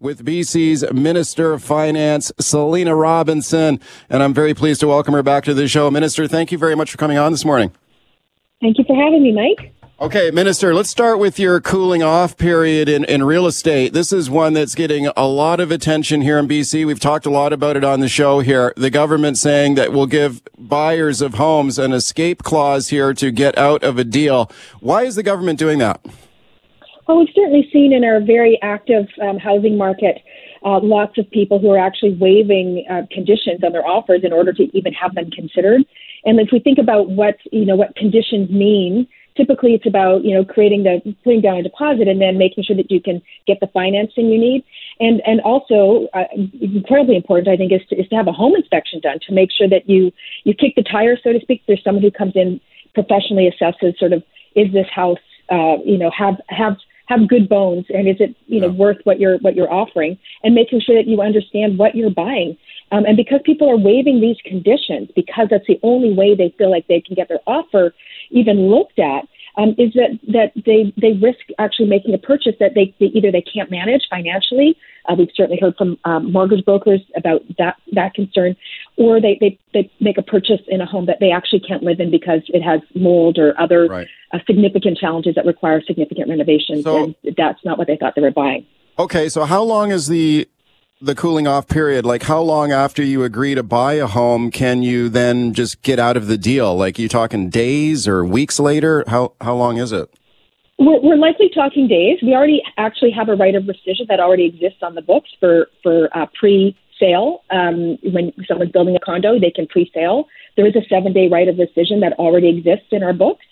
with BC's Minister of Finance, Selina Robinson. And I'm very pleased to welcome her back to the show. Minister, thank you very much for coming on this morning. Thank you for having me, Mike. Okay, Minister, let's start with your cooling off period in, in real estate. This is one that's getting a lot of attention here in BC. We've talked a lot about it on the show here. The government saying that will give buyers of homes an escape clause here to get out of a deal. Why is the government doing that? Well, we've certainly seen in our very active um, housing market uh, lots of people who are actually waiving uh, conditions on their offers in order to even have them considered. And if we think about what you know what conditions mean, typically it's about you know creating the putting down a deposit and then making sure that you can get the financing you need. And and also uh, incredibly important, I think, is to, is to have a home inspection done to make sure that you you kick the tires, so to speak. There's someone who comes in professionally assesses sort of is this house uh, you know have have have good bones and is it you know worth what you're what you're offering and making sure that you understand what you're buying. Um, and because people are waiving these conditions because that's the only way they feel like they can get their offer even looked at um, is that that they they risk actually making a purchase that they, they either they can't manage financially. Uh, we've certainly heard from um, mortgage brokers about that that concern, or they, they they make a purchase in a home that they actually can't live in because it has mold or other right. uh, significant challenges that require significant renovations, so, and that's not what they thought they were buying. Okay, so how long is the the cooling off period? Like how long after you agree to buy a home can you then just get out of the deal? Like you talking days or weeks later? How how long is it? We're, we're likely talking days. We already actually have a right of rescission that already exists on the books for for uh, pre sale. Um, when someone's building a condo, they can pre sale. There is a seven day right of rescission that already exists in our books.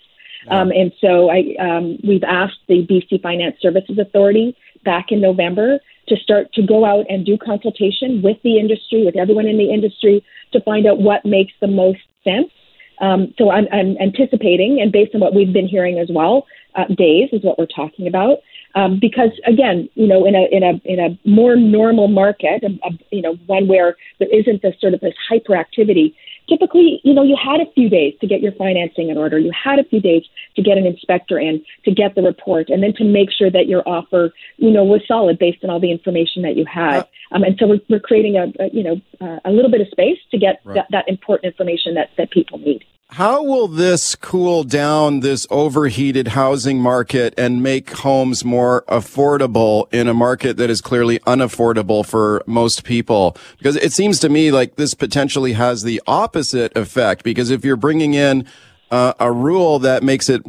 Um, and so I, um, we've asked the BC Finance Services Authority back in November to start to go out and do consultation with the industry, with everyone in the industry, to find out what makes the most sense. Um, so I'm, I'm, anticipating, and based on what we've been hearing as well, uh, days is what we're talking about. Um, because again, you know, in a in a in a more normal market, a, a, you know, one where there isn't this sort of this hyperactivity, typically, you know, you had a few days to get your financing in order. You had a few days to get an inspector in, to get the report, and then to make sure that your offer, you know, was solid based on all the information that you had. Um, and so we're, we're creating a, a you know, uh, a little bit of space to get right. that, that important information that, that people need. How will this cool down this overheated housing market and make homes more affordable in a market that is clearly unaffordable for most people? Because it seems to me like this potentially has the opposite effect. Because if you're bringing in uh, a rule that makes it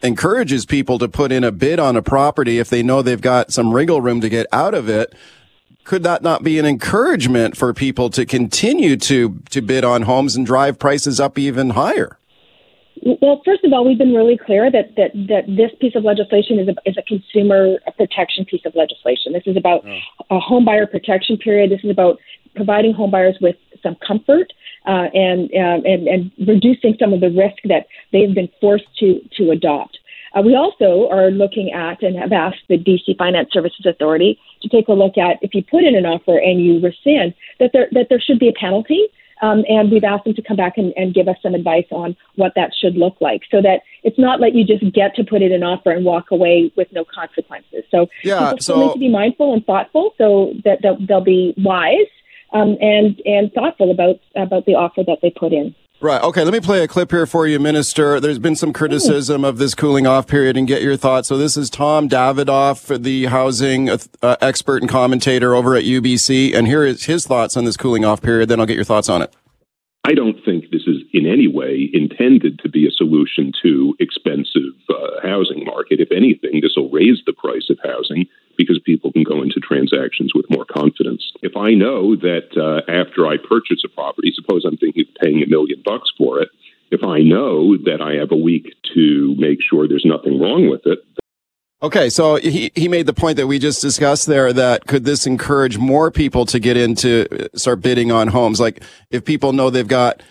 encourages people to put in a bid on a property if they know they've got some wriggle room to get out of it, could that not be an encouragement for people to continue to to bid on homes and drive prices up even higher? Well, first of all, we've been really clear that that, that this piece of legislation is a, is a consumer protection piece of legislation. This is about oh. a home buyer protection period. This is about providing home buyers with some comfort uh, and, uh, and and reducing some of the risk that they've been forced to to adopt. Uh, we also are looking at and have asked the BC Finance Services Authority to take a look at if you put in an offer and you rescind, that there that there should be a penalty. Um, and we've asked them to come back and, and give us some advice on what that should look like, so that it's not like you just get to put in an offer and walk away with no consequences. So yeah, people so need to be mindful and thoughtful, so that they'll, they'll be wise um, and and thoughtful about about the offer that they put in. Right. Okay. Let me play a clip here for you, Minister. There's been some criticism of this cooling off period and get your thoughts. So this is Tom Davidoff, the housing uh, expert and commentator over at UBC. And here is his thoughts on this cooling off period. Then I'll get your thoughts on it. I don't think this is in any way intended to be a solution to expensive uh, housing market. If anything, this will raise the price of housing because people can go into transactions with more confidence. If I know that uh, after I purchase a property, suppose I'm thinking of paying a million bucks for it, if I know that I have a week to make sure there's nothing wrong with it, Okay, so he, he made the point that we just discussed there that could this encourage more people to get into start bidding on homes? Like if people know they've got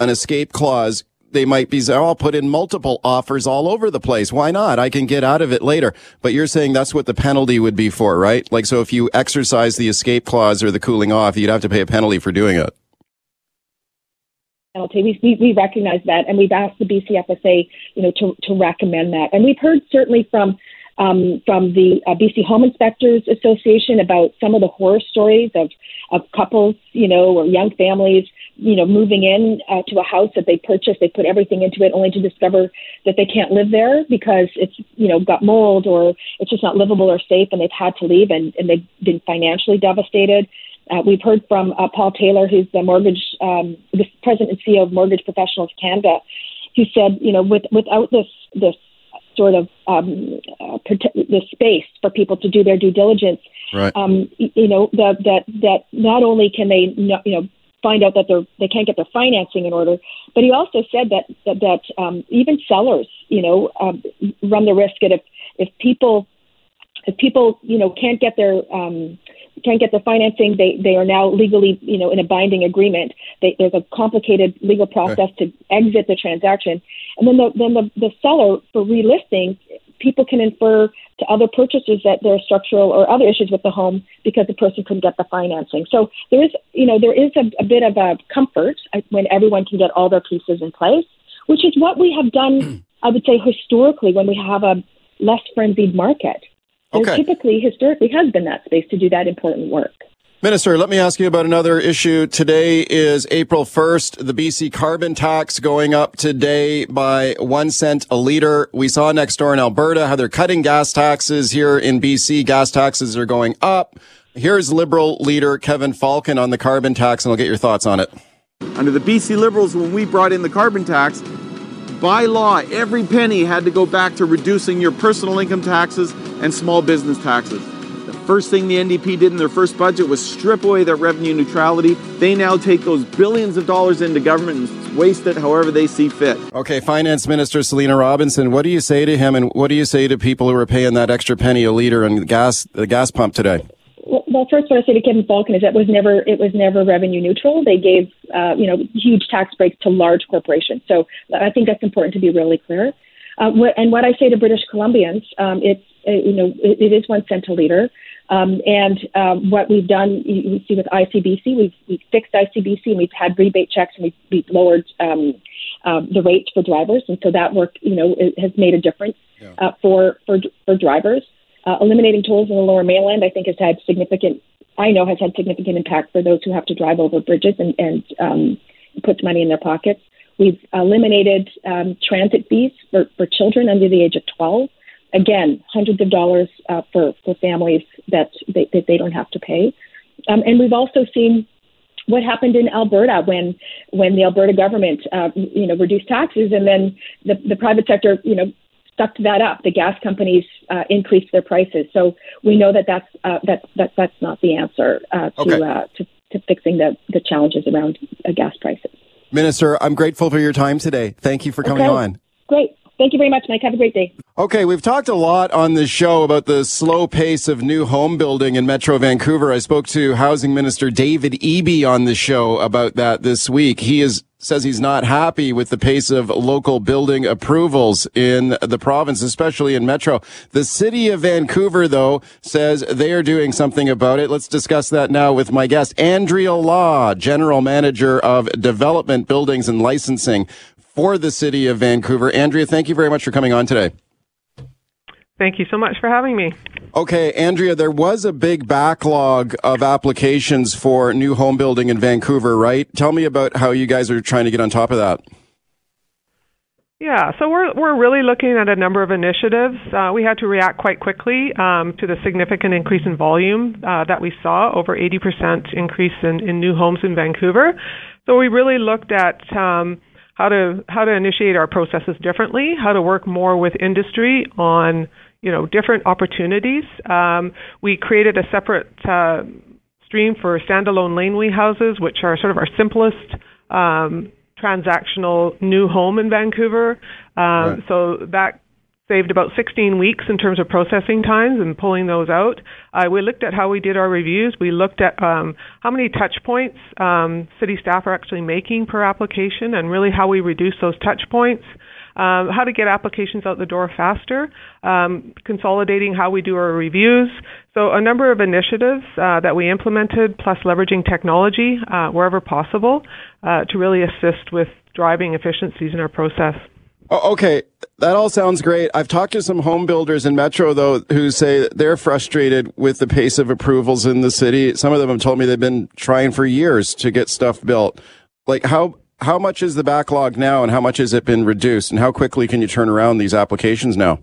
an escape clause, they might be, I'll put in multiple offers all over the place. Why not? I can get out of it later. But you're saying that's what the penalty would be for, right? Like, so if you exercise the escape clause or the cooling off, you'd have to pay a penalty for doing it. we, we recognize that, and we've asked the BCFSA, you know, to, to recommend that. And we've heard certainly from um, from the uh, BC Home Inspectors Association about some of the horror stories of of couples, you know, or young families you know, moving in uh, to a house that they purchased, they put everything into it, only to discover that they can't live there because it's, you know, got mold or it's just not livable or safe, and they've had to leave, and, and they've been financially devastated. Uh, we've heard from uh, Paul Taylor, who's the mortgage, um, the president and CEO of Mortgage Professionals Canada, who said, you know, with, without this this sort of um, uh, the space for people to do their due diligence, right. um, you know, that that that not only can they, not, you know, find out that they're they can't get their financing in order. But he also said that that, that um, even sellers, you know, um, run the risk that if if people if people you know can't get their um, can't get the financing, they they are now legally you know in a binding agreement. They, there's a complicated legal process to exit the transaction, and then the then the, the seller for relisting people can infer to other purchasers that there are structural or other issues with the home because the person couldn't get the financing. So there is, you know, there is a, a bit of a comfort uh, when everyone can get all their pieces in place, which is what we have done, I would say, historically when we have a less frenzied market. Okay. There typically, historically, has been that space to do that important work. Minister, let me ask you about another issue. Today is April 1st. The BC carbon tax going up today by one cent a liter. We saw next door in Alberta how they're cutting gas taxes here in BC. Gas taxes are going up. Here's Liberal leader Kevin Falcon on the carbon tax, and I'll get your thoughts on it. Under the BC Liberals, when we brought in the carbon tax, by law, every penny had to go back to reducing your personal income taxes and small business taxes. First thing the NDP did in their first budget was strip away that revenue neutrality. They now take those billions of dollars into government and waste it however they see fit. Okay, Finance Minister Selina Robinson, what do you say to him and what do you say to people who are paying that extra penny a liter on gas the gas pump today? Well, first, what I say to Kevin Falcon is that was never it was never revenue neutral. They gave uh, you know huge tax breaks to large corporations. So I think that's important to be really clear. Uh, what, and what I say to British Columbians, um, it's uh, you know it, it is one cent a liter. Um, and um, what we've done, you, see with ICBC, we've, we've fixed ICBC and we've had rebate checks and we've, we've lowered um, um, the rates for drivers. And so that work, you know, has made a difference yeah. uh, for, for, for drivers. Uh, eliminating tolls in the lower mainland, I think, has had significant, I know, has had significant impact for those who have to drive over bridges and, and um, puts money in their pockets. We've eliminated um, transit fees for, for children under the age of 12 again, hundreds of dollars uh, for, for families that they, that they don't have to pay. Um, and we've also seen what happened in Alberta when when the Alberta government uh, you know reduced taxes and then the, the private sector you know sucked that up. The gas companies uh, increased their prices. So we know that that's uh, that, that that's not the answer uh, to, okay. uh, to to fixing the the challenges around uh, gas prices. Minister, I'm grateful for your time today. Thank you for coming okay. on. Great. Thank you very much, Mike. Have a great day. Okay, we've talked a lot on this show about the slow pace of new home building in Metro Vancouver. I spoke to Housing Minister David Eby on the show about that this week. He is says he's not happy with the pace of local building approvals in the province, especially in Metro. The city of Vancouver, though, says they are doing something about it. Let's discuss that now with my guest, Andrea Law, General Manager of Development, Buildings and Licensing for the city of Vancouver. Andrea, thank you very much for coming on today. Thank you so much for having me. Okay, Andrea, there was a big backlog of applications for new home building in Vancouver, right? Tell me about how you guys are trying to get on top of that. Yeah, so we're we're really looking at a number of initiatives. Uh, we had to react quite quickly um, to the significant increase in volume uh, that we saw, over 80% increase in, in new homes in Vancouver. So we really looked at um, how to how to initiate our processes differently, how to work more with industry on you know different opportunities. Um, we created a separate uh, stream for standalone laneway houses, which are sort of our simplest um, transactional new home in Vancouver. Um, right. So that saved about 16 weeks in terms of processing times and pulling those out. Uh, we looked at how we did our reviews. We looked at um, how many touch points um, city staff are actually making per application and really how we reduce those touch points. Uh, how to get applications out the door faster, um, consolidating how we do our reviews. So, a number of initiatives uh, that we implemented, plus leveraging technology uh, wherever possible uh, to really assist with driving efficiencies in our process. Oh, okay, that all sounds great. I've talked to some home builders in Metro though who say they're frustrated with the pace of approvals in the city. Some of them have told me they've been trying for years to get stuff built. Like how how much is the backlog now and how much has it been reduced and how quickly can you turn around these applications now?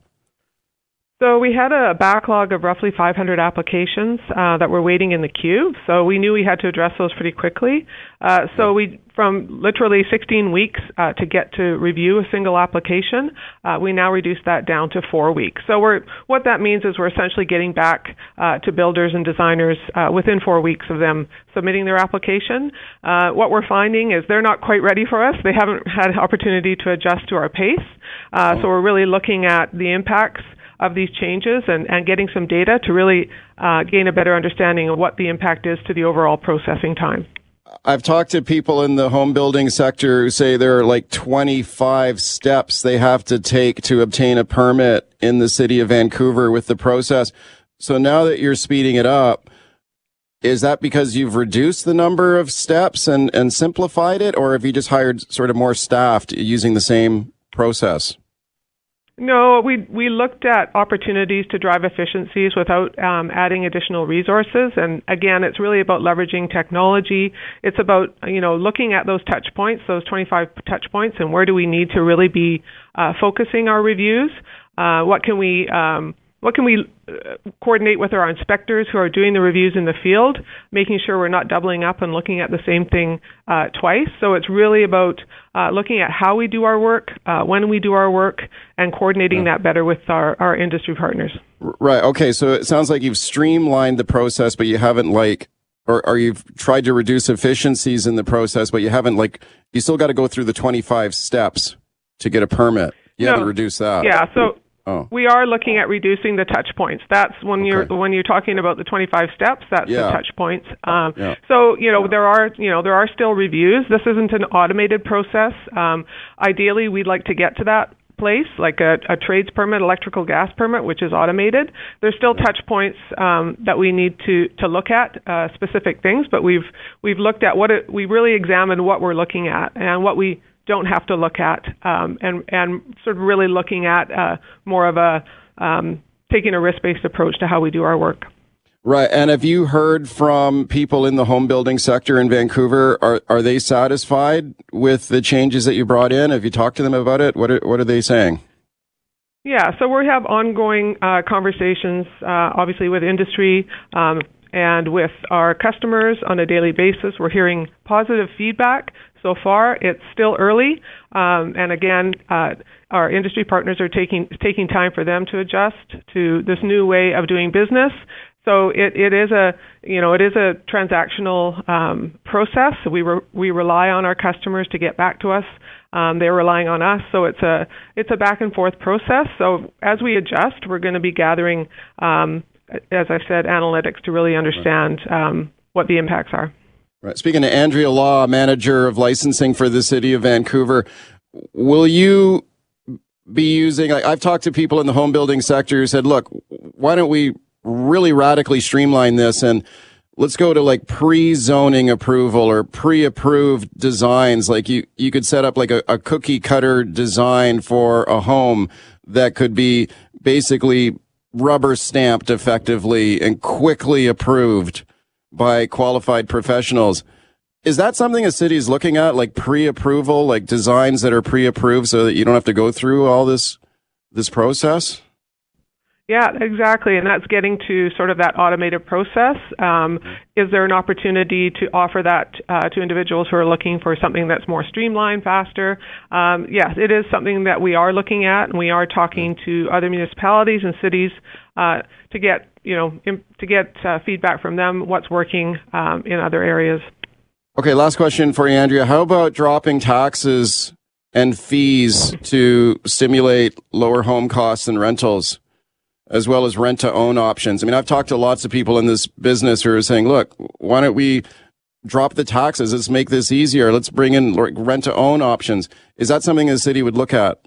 So we had a backlog of roughly 500 applications uh, that were waiting in the queue. So we knew we had to address those pretty quickly. Uh, so we, from literally 16 weeks uh, to get to review a single application, uh, we now reduced that down to four weeks. So we're, what that means is we're essentially getting back uh, to builders and designers uh, within four weeks of them submitting their application. what we're finding is they're not quite ready for us. They haven't had opportunity to adjust to our pace. so we're really looking at the impacts of these changes and, and getting some data to really uh, gain a better understanding of what the impact is to the overall processing time. I've talked to people in the home building sector who say there are like 25 steps they have to take to obtain a permit in the city of Vancouver with the process. So now that you're speeding it up, is that because you've reduced the number of steps and, and simplified it, or have you just hired sort of more staff using the same process? No, we we looked at opportunities to drive efficiencies without um, adding additional resources. And again, it's really about leveraging technology. It's about you know looking at those touch points, those 25 touch points, and where do we need to really be uh, focusing our reviews. Uh, what can we um, what can we uh, coordinate with our inspectors who are doing the reviews in the field, making sure we're not doubling up and looking at the same thing uh, twice. So it's really about uh, looking at how we do our work, uh, when we do our work, and coordinating that better with our, our industry partners. Right. Okay. So it sounds like you've streamlined the process, but you haven't like or, or you've tried to reduce efficiencies in the process, but you haven't like you still got to go through the 25 steps to get a permit. You no, haven't reduced that. Yeah. So Oh. We are looking at reducing the touch points. That's when okay. you're when you're talking about the 25 steps. That's yeah. the touch points. Um, yeah. So you know yeah. there are you know there are still reviews. This isn't an automated process. Um, ideally, we'd like to get to that place, like a, a trades permit, electrical gas permit, which is automated. There's still touch points um, that we need to to look at uh, specific things, but we've we've looked at what it, we really examined what we're looking at and what we don't have to look at, um, and and sort of really looking at uh, more of a um, taking a risk based approach to how we do our work. Right. And have you heard from people in the home building sector in Vancouver? Are are they satisfied with the changes that you brought in? Have you talked to them about it? What are, what are they saying? Yeah, so we have ongoing uh, conversations, uh, obviously with industry um, and with our customers on a daily basis. We're hearing positive feedback so far. It's still early, um, and again, uh, our industry partners are taking taking time for them to adjust to this new way of doing business. So it, it is a you know it is a transactional um, process. We re- we rely on our customers to get back to us. Um, they're relying on us, so it's a it's a back and forth process. So as we adjust, we're going to be gathering, um, as I said, analytics to really understand um, what the impacts are. Right. Speaking to Andrea Law, manager of licensing for the city of Vancouver, will you be using? I've talked to people in the home building sector who said, "Look, why don't we really radically streamline this and let's go to like pre-zoning approval or pre-approved designs. Like you, you could set up like a, a cookie cutter design for a home that could be basically rubber stamped effectively and quickly approved by qualified professionals. Is that something a city is looking at, like pre-approval, like designs that are pre-approved, so that you don't have to go through all this this process? Yeah, exactly, and that's getting to sort of that automated process. Um, is there an opportunity to offer that uh, to individuals who are looking for something that's more streamlined, faster? Um, yes, it is something that we are looking at, and we are talking to other municipalities and cities uh, to get you know to get uh, feedback from them what's working um, in other areas. Okay, last question for you, Andrea. How about dropping taxes and fees to stimulate lower home costs and rentals, as well as rent to own options. I mean, I've talked to lots of people in this business who are saying, look, why don't we drop the taxes? Let's make this easier. Let's bring in rent to own options. Is that something the city would look at?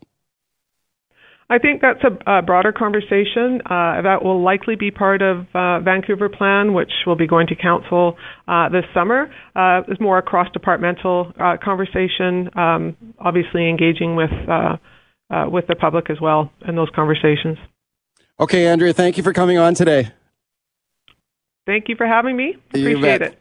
I think that's a, a broader conversation uh, that will likely be part of uh, Vancouver Plan, which will be going to council uh, this summer. Uh, it's more a cross-departmental uh, conversation, um, obviously engaging with uh, with the public as well in those conversations. Okay, Andrea, thank you for coming on today. Thank you for having me. Appreciate it.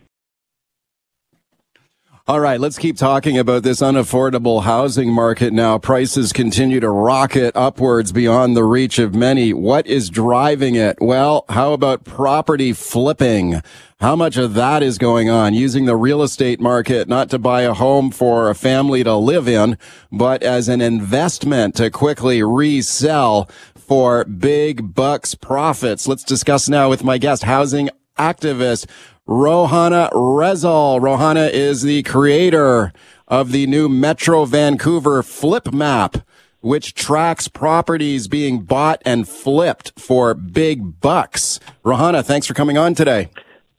All right, let's keep talking about this unaffordable housing market now. Prices continue to rocket upwards beyond the reach of many. What is driving it? Well, how about property flipping? How much of that is going on using the real estate market not to buy a home for a family to live in, but as an investment to quickly resell for big bucks profits? Let's discuss now with my guest, housing activist Rohana Rezel. Rohana is the creator of the new Metro Vancouver flip map, which tracks properties being bought and flipped for big bucks. Rohana, thanks for coming on today.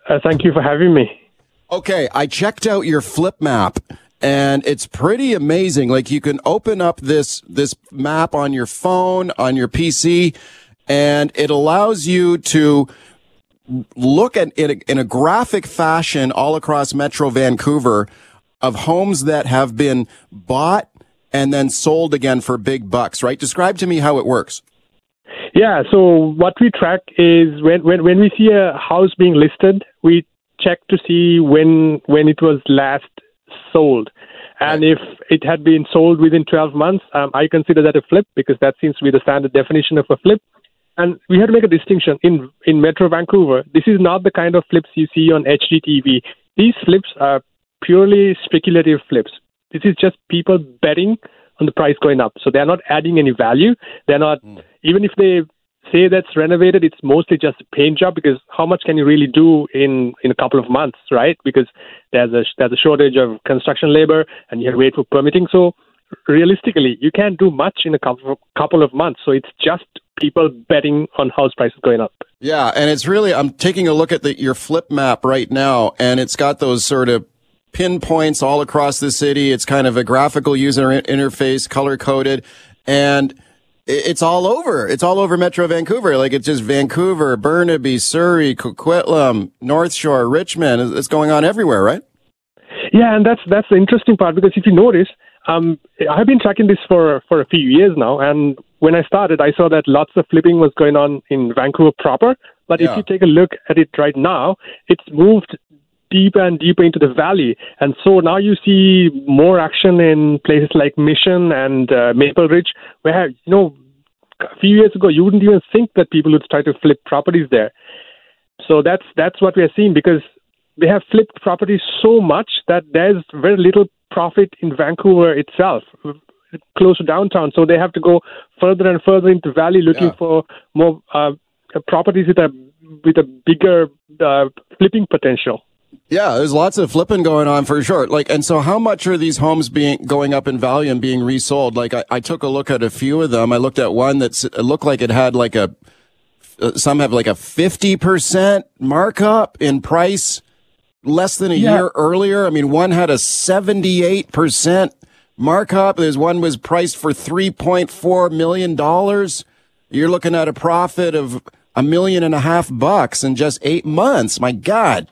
Uh, thank you for having me. Okay, I checked out your flip map and it's pretty amazing. Like you can open up this this map on your phone, on your PC, and it allows you to look at it in a graphic fashion all across Metro Vancouver of homes that have been bought and then sold again for big bucks, right? Describe to me how it works. Yeah, so what we track is when, when, when we see a house being listed, we check to see when when it was last sold. And right. if it had been sold within 12 months, um, I consider that a flip because that seems to be the standard definition of a flip. And we have to make a distinction in in Metro Vancouver. This is not the kind of flips you see on HGTV. These flips are purely speculative flips. This is just people betting on the price going up. So they're not adding any value. They're not mm. even if they say that's renovated, it's mostly just a paint job because how much can you really do in in a couple of months, right? Because there's a there's a shortage of construction labor and you have to wait for permitting. So realistically, you can't do much in a couple of, couple of months. So it's just people betting on house prices going up. Yeah, and it's really I'm taking a look at the, your flip map right now, and it's got those sort of pinpoints all across the city. It's kind of a graphical user interface, color coded, and it's all over. It's all over Metro Vancouver. Like it's just Vancouver, Burnaby, Surrey, Coquitlam, North Shore, Richmond. It's going on everywhere, right? Yeah, and that's that's the interesting part because if you notice, um, I've been tracking this for for a few years now, and when I started, I saw that lots of flipping was going on in Vancouver proper. But yeah. if you take a look at it right now, it's moved deeper and deeper into the valley, and so now you see more action in places like Mission and uh, Maple Ridge, where you know a few years ago you wouldn't even think that people would try to flip properties there. So that's that's what we are seeing because they have flipped properties so much that there's very little profit in Vancouver itself, close to downtown. So they have to go further and further into valley looking yeah. for more uh, properties with a with a bigger uh, flipping potential. Yeah, there's lots of flipping going on for sure. Like, and so how much are these homes being going up in value and being resold? Like, I, I took a look at a few of them. I looked at one that looked like it had like a, some have like a 50% markup in price less than a yeah. year earlier. I mean, one had a 78% markup. There's one was priced for $3.4 million. You're looking at a profit of a million and a half bucks in just eight months. My God.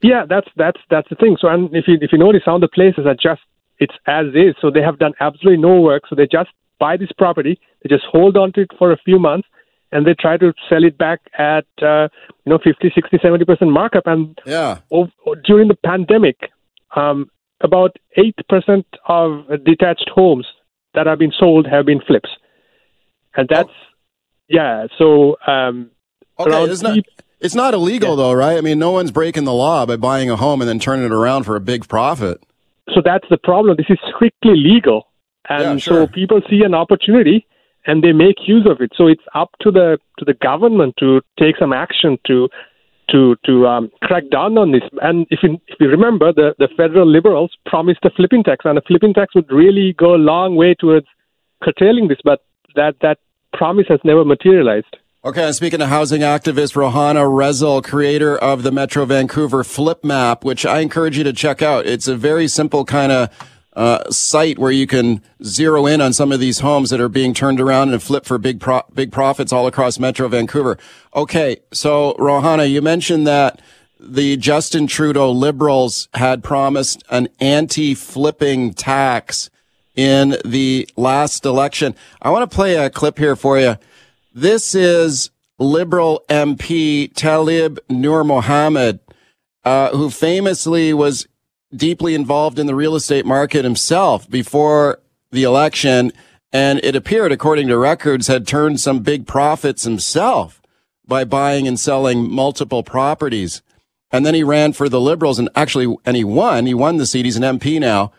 Yeah, that's that's that's the thing. So, and if you if you notice, some of the places are just it's as is. So they have done absolutely no work. So they just buy this property, they just hold on to it for a few months, and they try to sell it back at uh, you know 50 60 70 percent markup. And yeah. over, during the pandemic um, about 8% of detached homes that have been sold have been flips. And that's oh. yeah so um, okay it's not, it's not illegal yeah. though right? I mean no one's breaking the law by buying a home and then turning it around for a big profit. So that's the problem. This is strictly legal. And yeah, sure. so people see an opportunity and they make use of it. So it's up to the to the government to take some action to to to um, crack down on this. And if you, if you remember, the, the federal liberals promised a flipping tax, and a flipping tax would really go a long way towards curtailing this. But that that promise has never materialized. Okay, I'm speaking to housing activist Rohana Rezel, creator of the Metro Vancouver Flip Map, which I encourage you to check out. It's a very simple kind of uh, site where you can zero in on some of these homes that are being turned around and flipped for big pro- big profits all across Metro Vancouver. Okay, so Rohana, you mentioned that the Justin Trudeau Liberals had promised an anti-flipping tax in the last election. I want to play a clip here for you. This is Liberal MP Talib Nur Mohammed, uh, who famously was deeply involved in the real estate market himself before the election. And it appeared, according to records, had turned some big profits himself by buying and selling multiple properties. And then he ran for the Liberals and actually, and he won. He won the seat. He's an MP now.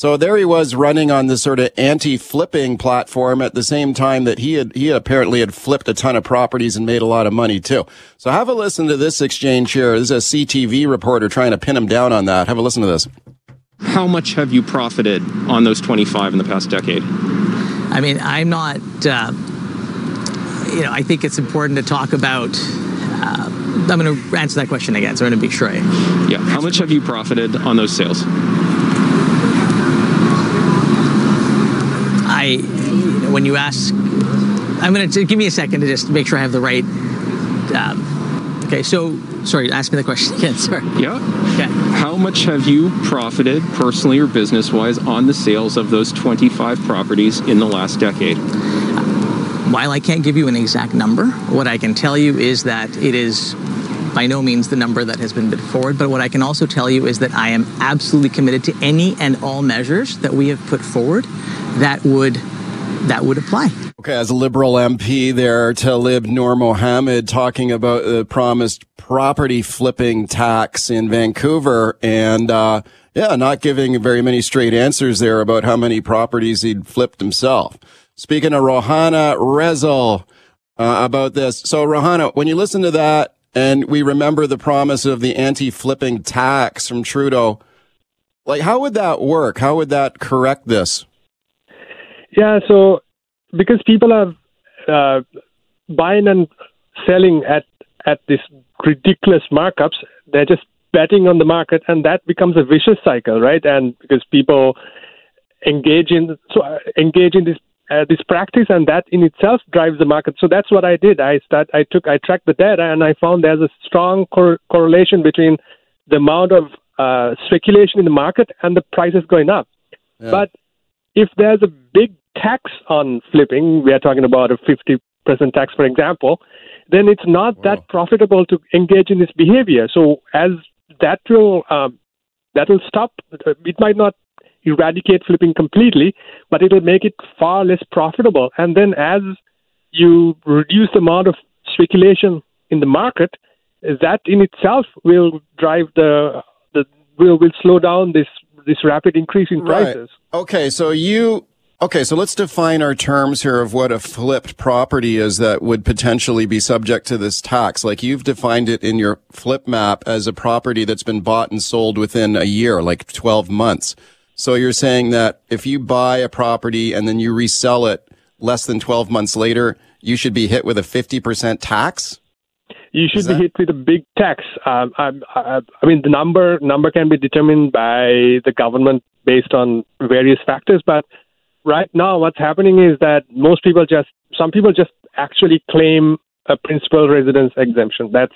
So there he was running on this sort of anti-flipping platform at the same time that he had, he apparently had flipped a ton of properties and made a lot of money too. So have a listen to this exchange here. This is a CTV reporter trying to pin him down on that. Have a listen to this. How much have you profited on those 25 in the past decade? I mean, I'm not, uh, you know, I think it's important to talk about. Uh, I'm going to answer that question again, so I'm going to be sure I. Yeah. How much have you profited on those sales? I, when you ask, I'm going to give me a second to just make sure I have the right. Um, okay, so sorry, ask me the question again. Sorry. Yeah. Okay. How much have you profited personally or business wise on the sales of those 25 properties in the last decade? While I can't give you an exact number, what I can tell you is that it is by no means the number that has been put forward, but what I can also tell you is that I am absolutely committed to any and all measures that we have put forward that would that would apply. Okay, as a Liberal MP there, Taleeb Noormohamed talking about the promised property flipping tax in Vancouver and, uh, yeah, not giving very many straight answers there about how many properties he'd flipped himself. Speaking of Rohana Rezel, uh, about this. So Rohana, when you listen to that and we remember the promise of the anti-flipping tax from Trudeau, like how would that work? How would that correct this? Yeah, so because people are uh, buying and selling at at this ridiculous markups, they're just betting on the market, and that becomes a vicious cycle, right? And because people engage in so uh, engage in this uh, this practice, and that in itself drives the market. So that's what I did. I start. I took. I tracked the data, and I found there's a strong cor- correlation between the amount of uh, speculation in the market and the prices going up. Yeah. But if there's a big tax on flipping, we are talking about a 50% tax, for example, then it's not wow. that profitable to engage in this behavior. So as that will um, that will stop. It might not eradicate flipping completely, but it will make it far less profitable. And then as you reduce the amount of speculation in the market, that in itself will drive the the will will slow down this this rapid increase in prices. Right. Okay, so you Okay, so let's define our terms here of what a flipped property is that would potentially be subject to this tax. Like you've defined it in your flip map as a property that's been bought and sold within a year, like 12 months. So you're saying that if you buy a property and then you resell it less than 12 months later, you should be hit with a 50% tax? You should be hit with a big tax. Um, I, I, I mean, the number number can be determined by the government based on various factors, but right now what's happening is that most people just some people just actually claim a principal residence exemption. That's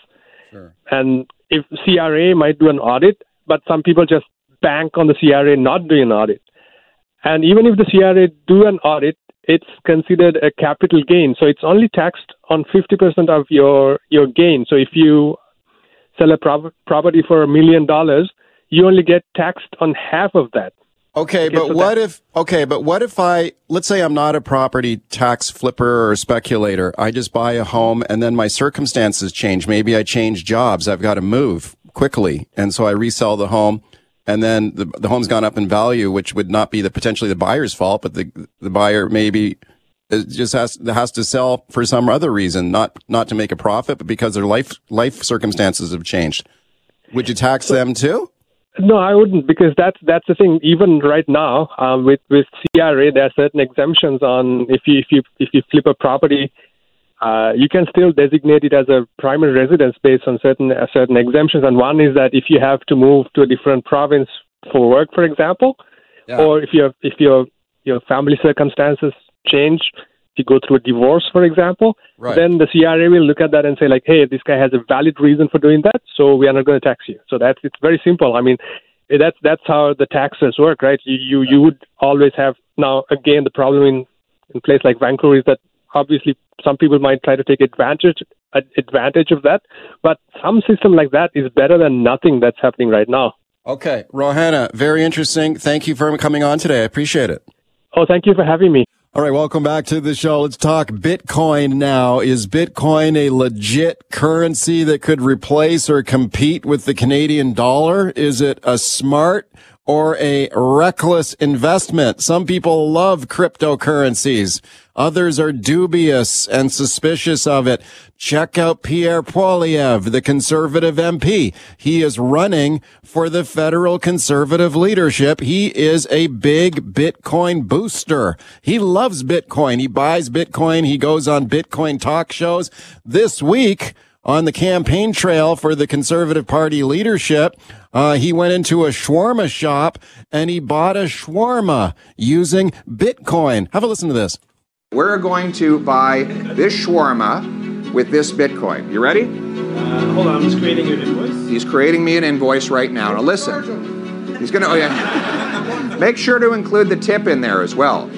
sure. and if CRA might do an audit, but some people just bank on the CRA not doing an audit. And even if the CRA do an audit, it's considered a capital gain. So it's only taxed on 50% of your, your gain. So if you sell a pro- property for a million dollars, you only get taxed on half of that. Okay, but what if, okay, but what if I, let's say I'm not a property tax flipper or speculator. I just buy a home and then my circumstances change. Maybe I change jobs. I've got to move quickly. And so I resell the home and then the, the home's gone up in value, which would not be the potentially the buyer's fault, but the, the buyer maybe just has has to sell for some other reason, not not to make a profit, but because their life life circumstances have changed. Would you tax them too? No, I wouldn't because that's that's the thing. Even right now, um, with with CRA, there are certain exemptions on if you if you if you flip a property, uh, you can still designate it as a primary residence based on certain uh, certain exemptions. And one is that if you have to move to a different province for work, for example, yeah. or if your if your your family circumstances change, if you go through a divorce, for example, right. then the CRA will look at that and say like, hey, this guy has a valid reason for doing that, so we are not going to tax you. So that's it's very simple. I mean, that's that's how the taxes work, right? You you, you would always have now again the problem in in place like Vancouver is that obviously some people might try to take advantage advantage of that, but some system like that is better than nothing that's happening right now. Okay, Rohana, very interesting. Thank you for coming on today. I appreciate it. Oh, thank you for having me. All right, welcome back to the show. Let's talk Bitcoin now. Is Bitcoin a legit currency that could replace or compete with the Canadian dollar? Is it a smart or a reckless investment? Some people love cryptocurrencies. Others are dubious and suspicious of it. Check out Pierre Poilievre, the conservative MP. He is running for the federal conservative leadership. He is a big Bitcoin booster. He loves Bitcoin. He buys Bitcoin. He goes on Bitcoin talk shows. This week, on the campaign trail for the Conservative Party leadership. Uh, he went into a shawarma shop and he bought a shawarma using Bitcoin. Have a listen to this. We're going to buy this shawarma with this Bitcoin. You ready? Uh, hold on, I'm just creating an invoice. He's creating me an invoice right now. Now listen. He's gonna. Oh yeah. Make sure to include the tip in there as well.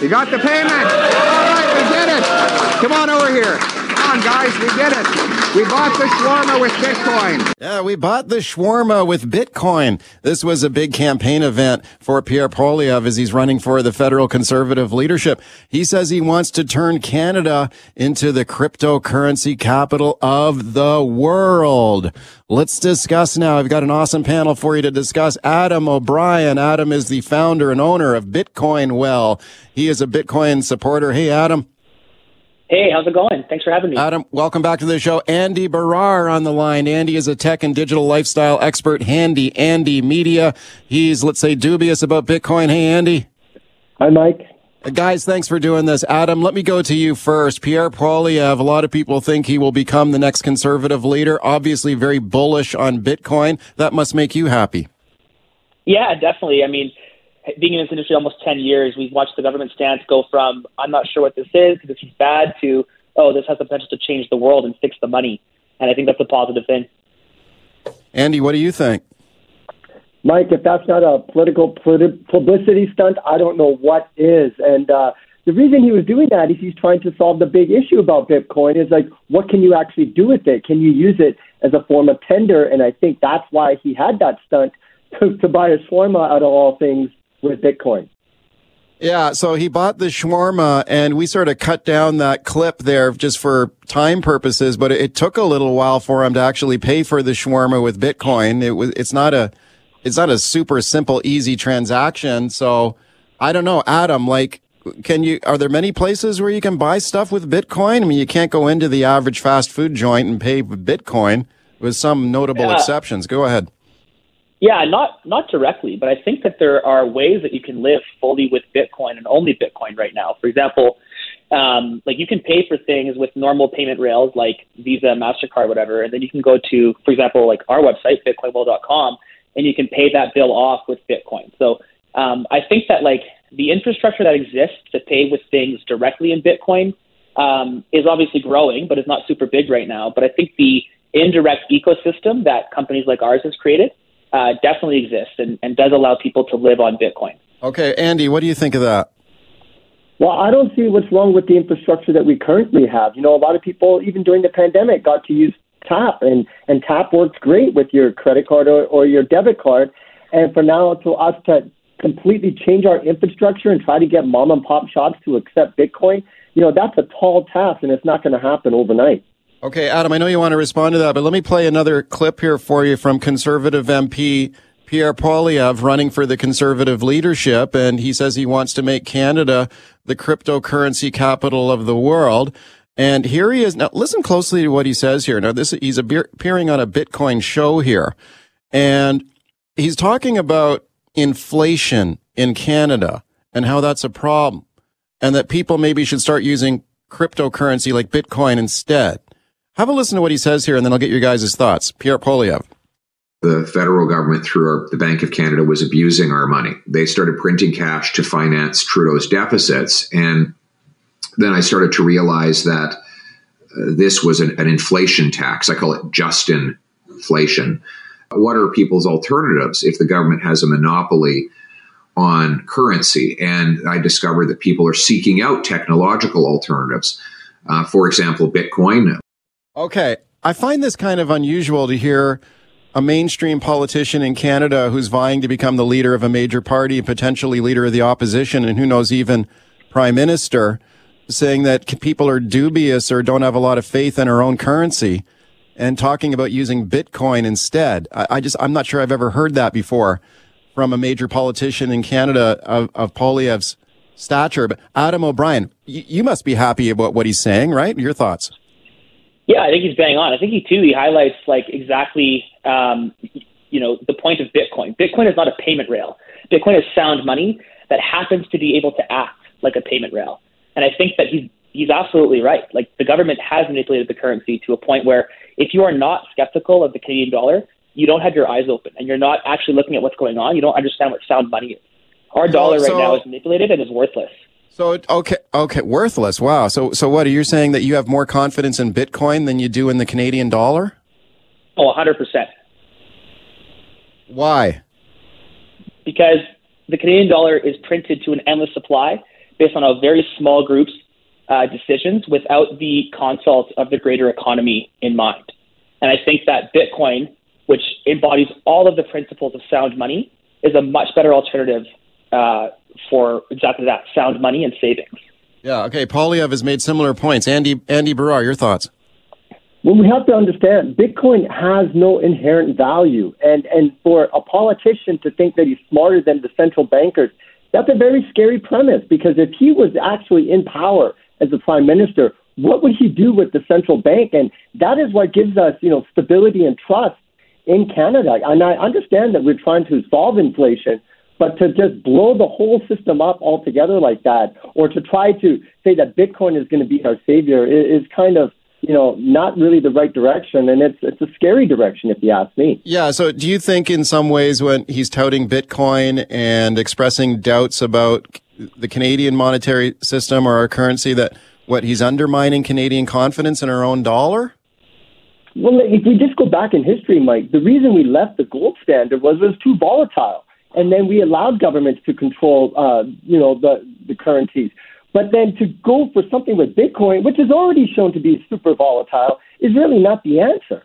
You got the payment. All right, we did it. Come on over here Come on, guys. We did it. We bought the shawarma with Bitcoin. Yeah, we bought the shawarma with Bitcoin. This was a big campaign event for Pierre Poilievre as he's running for the federal conservative leadership. He says he wants to turn Canada into the cryptocurrency capital of the world. Let's discuss now. I've got an awesome panel for you to discuss. Adam O'Brien. Adam is the founder and owner of Bitcoin Well. He is a Bitcoin supporter. Hey, Adam. Hey, how's it going? Thanks for having me. Adam, welcome back to the show. Andy Baryer on the line. Andy is a tech and digital lifestyle expert, Handy Andy Media. He's, let's say, dubious about Bitcoin. Hey, Andy. Hi, Mike. Uh, guys, thanks for doing this. Adam, let me go to you first. Pierre Poilievre, a lot of people think he will become the next conservative leader. Obviously, very bullish on Bitcoin. That must make you happy. Yeah, definitely. I mean, being in this industry almost 10 years, we've watched the government stance go from, I'm not sure what this is, this is bad, to, oh, this has the potential to change the world and fix the money. And I think that's a positive thing. Andy, what do you think? Mike, if that's not a political publicity stunt, I don't know what is. And uh, the reason he was doing that is he's trying to solve the big issue about Bitcoin is like, what can you actually do with it? Can you use it as a form of tender? And I think that's why he had that stunt to, to buy a shawarma out of all things with Bitcoin. Yeah, so he bought the shawarma and we sort of cut down that clip there just for time purposes, but it took a little while for him to actually pay for the shawarma with Bitcoin. It was, it's not a, it's not a super simple, easy transaction. So I don't know, Adam, like, can you, are there many places where you can buy stuff with Bitcoin? I mean, you can't go into the average fast food joint and pay with Bitcoin with some notable yeah. exceptions. Go ahead. Yeah, not not directly, but I think that there are ways that you can live fully with Bitcoin and only Bitcoin right now. For example, um, like you can pay for things with normal payment rails like Visa, Mastercard, whatever, and then you can go to, for example, like our website, BitcoinWell.com, and you can pay that bill off with Bitcoin. So um, I think that like the infrastructure that exists to pay with things directly in Bitcoin um, is obviously growing, but it's not super big right now. But I think the indirect ecosystem that companies like ours has created uh, definitely exists and, and does allow people to live on Bitcoin. Okay, Andy, what do you think of that? Well, I don't see what's wrong with the infrastructure that we currently have. You know, a lot of people, even during the pandemic, got to use Tap, and, and Tap works great with your credit card or, or your debit card. And for now, to us to completely change our infrastructure and try to get mom and pop shops to accept Bitcoin, you know, that's a tall task, and it's not going to happen overnight. Okay, Adam, I know you want to respond to that, but let me play another clip here for you from conservative MP Pierre Poilievre running for the conservative leadership, and he says he wants to make Canada the cryptocurrency capital of the world. And here he is. Now, listen closely to what he says here. Now, this he's appearing on a Bitcoin show here, and he's talking about inflation in Canada and how that's a problem, and that people maybe should start using cryptocurrency like Bitcoin instead. Have a listen to what he says here, and then I'll get your guys' thoughts. Pierre Poilievre the federal government through our, the Bank of Canada was abusing our money. They started printing cash to finance Trudeau's deficits. And then I started to realize that uh, this was an, an, inflation tax. I call it just inflation. What are people's alternatives if the government has a monopoly on currency? And I discovered that people are seeking out technological alternatives. Uh, for example, Bitcoin. Okay. I find this kind of unusual to hear a mainstream politician in Canada who's vying to become the leader of a major party, potentially leader of the opposition, and who knows, even prime minister, saying that people are dubious or don't have a lot of faith in our own currency and talking about using Bitcoin instead. I, I just, I'm not sure I've ever heard that before from a major politician in Canada of, of Poilievre's stature. But Adam O'Brien, you must be happy about what he's saying, right? Your thoughts? Yeah, I think he's bang on. I think he too he highlights like exactly um, you know the point of Bitcoin. Bitcoin is not a payment rail. Bitcoin is sound money that happens to be able to act like a payment rail. And I think that he's he's absolutely right. Like the government has manipulated the currency to a point where if you are not skeptical of the Canadian dollar, you don't have your eyes open and you're not actually looking at what's going on. You don't understand what sound money is. Our dollar so, right now is manipulated and is worthless. So okay, okay, worthless. Wow. So so what are you saying that you have more confidence in Bitcoin than you do in the Canadian dollar? Oh, 100%. Why? Because the Canadian dollar is printed to an endless supply based on a very small group's uh, decisions without the consult of the greater economy in mind. And I think that Bitcoin, which embodies all of the principles of sound money, is a much better alternative uh, for exactly that sound money and savings. Yeah. Okay. Poilievre has made similar points. Andy Andy Baryer, your thoughts? Well, we have to understand Bitcoin has no inherent value, and and for a politician to think that he's smarter than the central bankers, that's a very scary premise. Because if he was actually in power as a prime minister, what would he do with the central bank? And that is what gives us, you know, stability and trust in Canada. And I understand that we're trying to solve inflation, but to just blow the whole system up altogether like that, or to try to say that Bitcoin is going to be our savior, is, kind of you know not really the right direction, and it's it's a scary direction if you ask me. Yeah. So, do you think in some ways when he's touting Bitcoin and expressing doubts about the Canadian monetary system or our currency that what he's undermining Canadian confidence in our own dollar? Well, if we just go back in history, Mike, the reason we left the gold standard was it was too volatile and then we allowed governments to control, uh, you know, the the currencies. But then to go for something with Bitcoin, which is already shown to be super volatile, is really not the answer.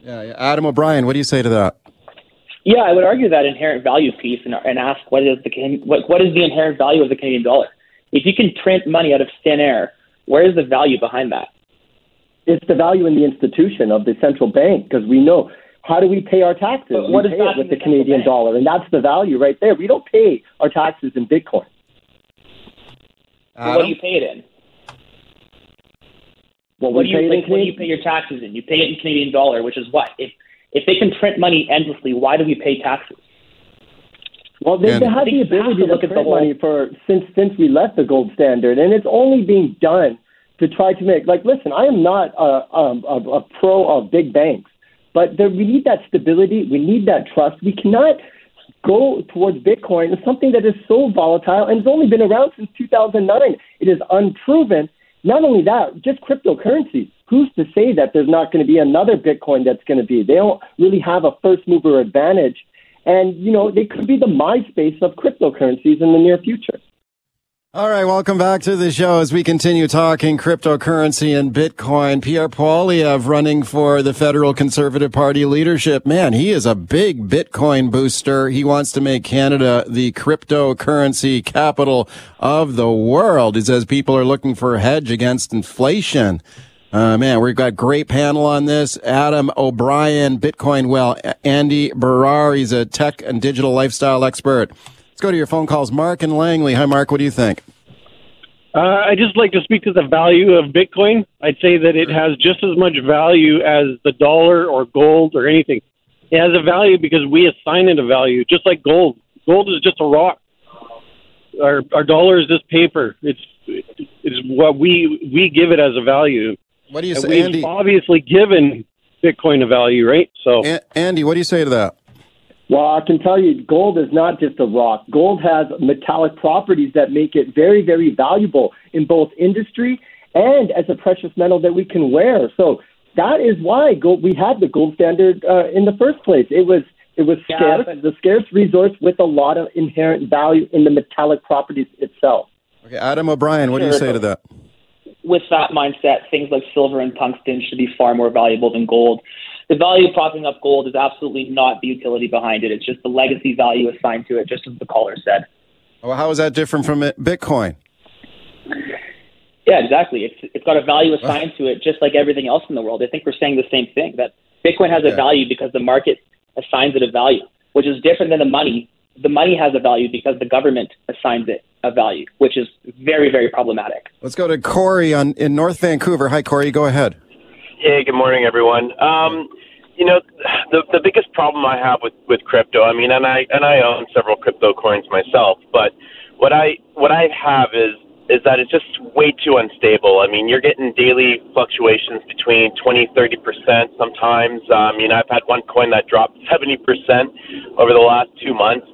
Yeah, yeah. Adam O'Brien, what do you say to that? Yeah, I would argue that inherent value piece and, and ask what is the what what is the inherent value of the Canadian dollar? If you can print money out of thin air, where is the value behind that? It's the value in the institution of the central bank because we know how do we pay our taxes? But what we pay it with the Canadian dollar, and that's the value right there. We don't pay our taxes in Bitcoin. what do you pay it in? Well, what do you like, what do you pay your taxes in? You pay it in Canadian dollar, which is what? If if they can print money endlessly, why do we pay taxes? Well, they, they have the ability to, to print whole... money for since since we left the gold standard, and it's only being done to try to make like. Listen, I am not a, a, a pro of big banks. But we need that stability. We need that trust. We cannot go towards Bitcoin, something that is so volatile and has only been around since 2009. It is unproven. Not only that, just cryptocurrency. Who's to say that there's not going to be another Bitcoin that's going to be? They don't really have a first mover advantage. And, you know, they could be the MySpace of cryptocurrencies in the near future. All right, welcome back to the show as we continue talking cryptocurrency and Bitcoin. Pierre Poilievre running for the federal conservative party leadership. Man, he is a big Bitcoin booster. He wants to make Canada the cryptocurrency capital of the world. He says people are looking for a hedge against inflation. Uh, man, we've got great panel on this. Adam O'Brien, Bitcoin Well, Andy Baryer, he's a tech and digital lifestyle expert. Let's go to your phone calls. Mark and Langley. Hi, Mark. What do you think? Uh, I just like to speak to the value of Bitcoin. I'd say that it has just as much value as the dollar or gold or anything. It has a value because we assign it a value, just like gold. Gold is just a rock. Our our dollar is just paper. It's it's what we we give it as a value. What do you And say, we've Andy? Obviously, given Bitcoin a value, right? So, Andy, what do you say to that? Well, I can tell you, gold is not just a rock. Gold has metallic properties that make it very, very valuable in both industry and as a precious metal that we can wear. So that is why gold, we had the gold standard uh, in the first place. It was it was Yeah, scarce, the scarce resource with a lot of inherent value in the metallic properties itself. Okay, Adam O'Brien, what do you say to that? with that mindset, things like silver and tungsten should be far more valuable than gold. The value of propping up gold is absolutely not the utility behind it. It's just the legacy value assigned to it, just as the caller said. Well, how is that different from Bitcoin? Yeah, exactly. It's it's got a value assigned to it, just like everything else in the world. I think we're saying the same thing that Bitcoin has a value because the market assigns it a value, which is different than the money. The money has a value because the government assigns it a value, which is very very problematic. Let's go to Corey on in North Vancouver. Hi, Corey. Go ahead. Hey, good morning, everyone. Um, you know, the the biggest problem I have with with crypto, I mean, and I and I own several crypto coins myself, but what I what I have is is that it's just way too unstable. I mean, you're getting daily fluctuations between 20, 30 percent sometimes. Um, you know, I've had one coin that dropped 70 percent over the last two months.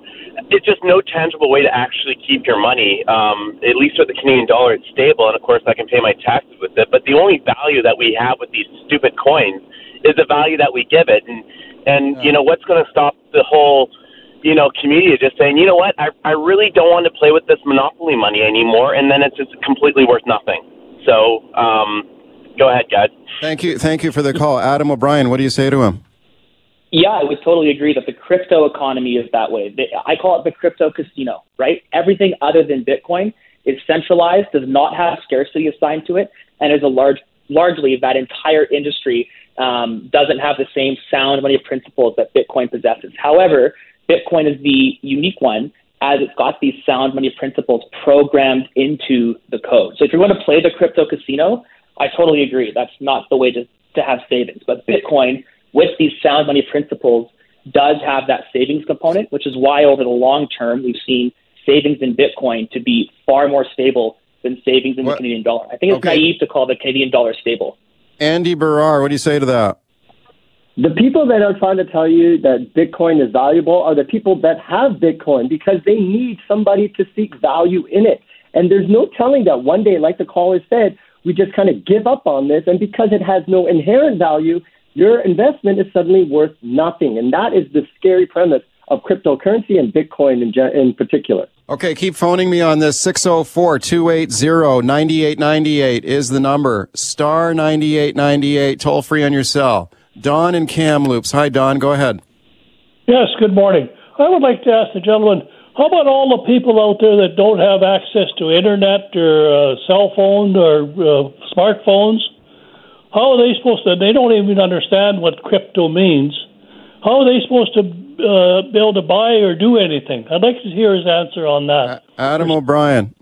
It's just no tangible way to actually keep your money. Um, at least with the Canadian dollar, it's stable, and of course, I can pay my taxes with it. But the only value that we have with these stupid coins is the value that we give it. And and you know, what's going to stop the whole you know, community just saying, you know what, I, I really don't want to play with this monopoly money anymore, and then it's just completely worth nothing. So, um, go ahead, guys. Thank you. Thank you for the call. Adam O'Brien, what do you say to him? Yeah, I would totally agree that the crypto economy is that way. I call it the crypto casino, right? Everything other than Bitcoin is centralized, does not have scarcity assigned to it, and is a large, largely that entire industry um, doesn't have the same sound money principles that Bitcoin possesses. However, Bitcoin is the unique one as it's got these sound money principles programmed into the code. So if you're going to play the crypto casino, I totally agree. That's not the way to, to have savings. But Bitcoin, with these sound money principles, does have that savings component, which is why over the long term we've seen savings in Bitcoin to be far more stable than savings in the Canadian dollar. I think it's naive to call the Canadian dollar stable. Andy Baryer, what do you say to that? The people that are trying to tell you that Bitcoin is valuable are the people that have Bitcoin because they need somebody to seek value in it. And there's no telling that one day, like the caller said, we just kind of give up on this. And because it has no inherent value, your investment is suddenly worth nothing. And that is the scary premise of cryptocurrency and Bitcoin in, gen- in particular. Okay, keep phoning me on this. 604 280 9898 is the number. Star 9898, toll free on your cell. Don in Kamloops. Hi, Don. Go ahead. Yes, good morning. I would like to ask the gentleman, how about all the people out there that don't have access to internet or uh, cell phone or uh, smartphones? How are they supposed to? They don't even understand what crypto means. How are they supposed to uh, be able to buy or do anything? I'd like to hear his answer on that. Adam O'Brien.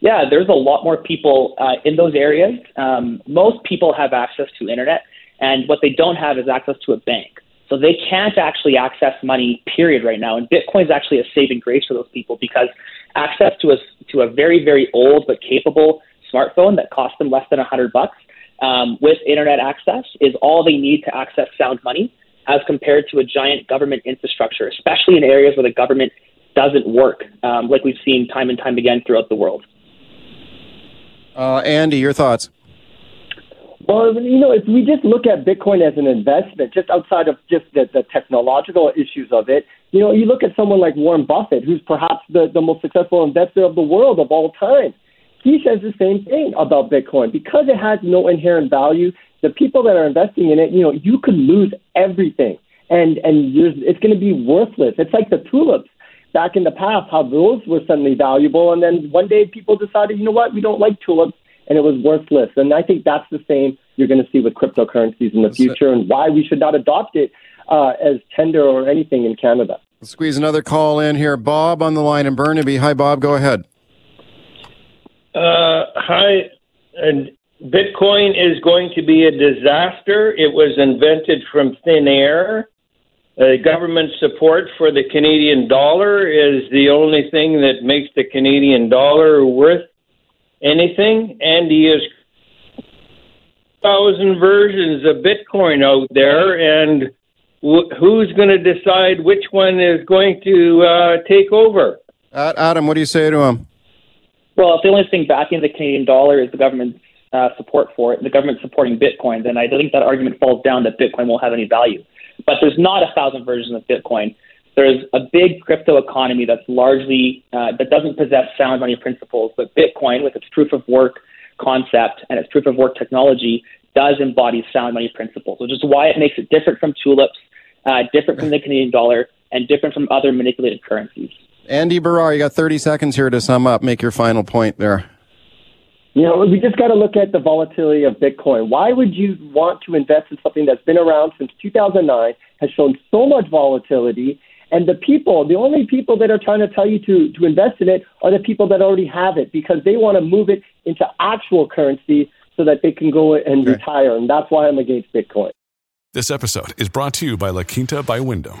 Yeah, there's a lot more people uh, in those areas. Um, most people have access to internet, and what they don't have is access to a bank. So they can't actually access money, period, right now. And Bitcoin is actually a saving grace for those people because access to a to a very very old but capable smartphone that costs them less than a hundred bucks um, with internet access is all they need to access sound money, as compared to a giant government infrastructure, especially in areas where the government doesn't work, um, like we've seen time and time again throughout the world. Uh, Andy, your thoughts? Well, you know, if we just look at Bitcoin as an investment, just outside of just the, the technological issues of it, you know, you look at someone like Warren Buffett, who's perhaps the, the most successful investor of the world of all time. He says the same thing about Bitcoin. Because it has no inherent value, the people that are investing in it, you know, you could lose everything. And, and you're, it's going to be worthless. It's like the tulips back in the past, how those were suddenly valuable. And then one day people decided, you know what, we don't like tulips and it was worthless. And I think that's the same you're going to see with cryptocurrencies in the future, and why we should not adopt it uh, as tender or anything in Canada. Let's squeeze another call in here. Bob on the line in Burnaby. Hi, Bob. Go ahead. Uh, hi, and Bitcoin is going to be a disaster. It was invented from thin air. Uh, government support for the Canadian dollar is the only thing that makes the Canadian dollar worth anything. And he has thousand versions of Bitcoin out there, and wh- who's going to decide which one is going to uh, take over? Adam, what do you say to him? Well, if the only thing backing the Canadian dollar is the government's uh, support for it, the government supporting Bitcoin, then I think that argument falls down that Bitcoin won't have any value. But there's not a thousand versions of Bitcoin. There's a big crypto economy that's largely uh, that doesn't possess sound money principles, but Bitcoin, with its proof of work concept and its proof of work technology, does embody sound money principles, which is why it makes it different from tulips, uh, different from the Canadian dollar, and different from other manipulated currencies. Andy Baryer, you got 30 seconds here to sum up. Make your final point there. You know, we just got to look at the volatility of Bitcoin. Why would you want to invest in something that's been around since 2009, has shown so much volatility, and the people, the only people that are trying to tell you to, to invest in it are the people that already have it because they want to move it into actual currency so that they can go and retire. And that's why I'm against Bitcoin. This episode is brought to you by La Quinta by Wyndham.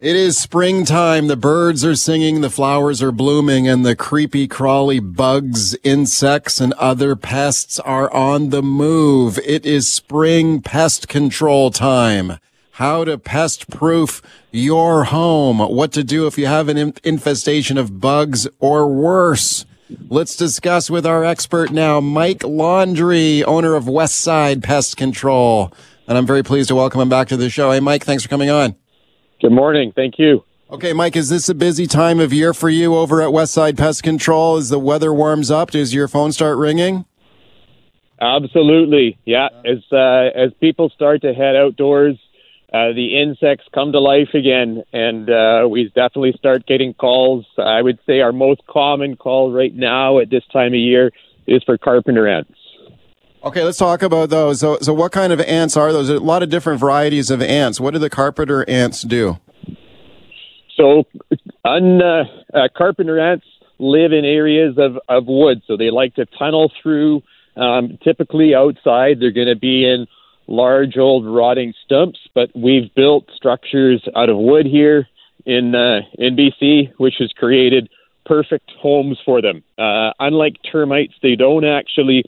It is springtime. The birds are singing, the flowers are blooming, and the creepy, crawly bugs, insects, and other pests are on the move. It is spring pest control time. How to pest proof your home. What to do if you have an infestation of bugs or worse. Let's discuss with our expert now, Mike Londry, owner of Westside Pest Control. And I'm very pleased to welcome him back to the show. Hey, Mike, thanks for coming on. Good morning. Thank you. Okay, Mike, is this a busy time of year for you over at Westside Pest Control? As the weather warms up, does your phone start ringing? Absolutely. Yeah. As uh, as people start to head outdoors, uh, the insects come to life again, and uh, we definitely start getting calls. I would say our most common call right now at this time of year is for carpenter ants. Okay, let's talk about those. So, so what kind of ants are those? There's a lot of different varieties of ants. What do the carpenter ants do? So, un, uh, uh, carpenter ants live in areas of, of wood, so they like to tunnel through. Um, typically outside, they're going to be in large old rotting stumps, but we've built structures out of wood here in uh, which has created perfect homes for them. Uh, unlike termites, they don't actually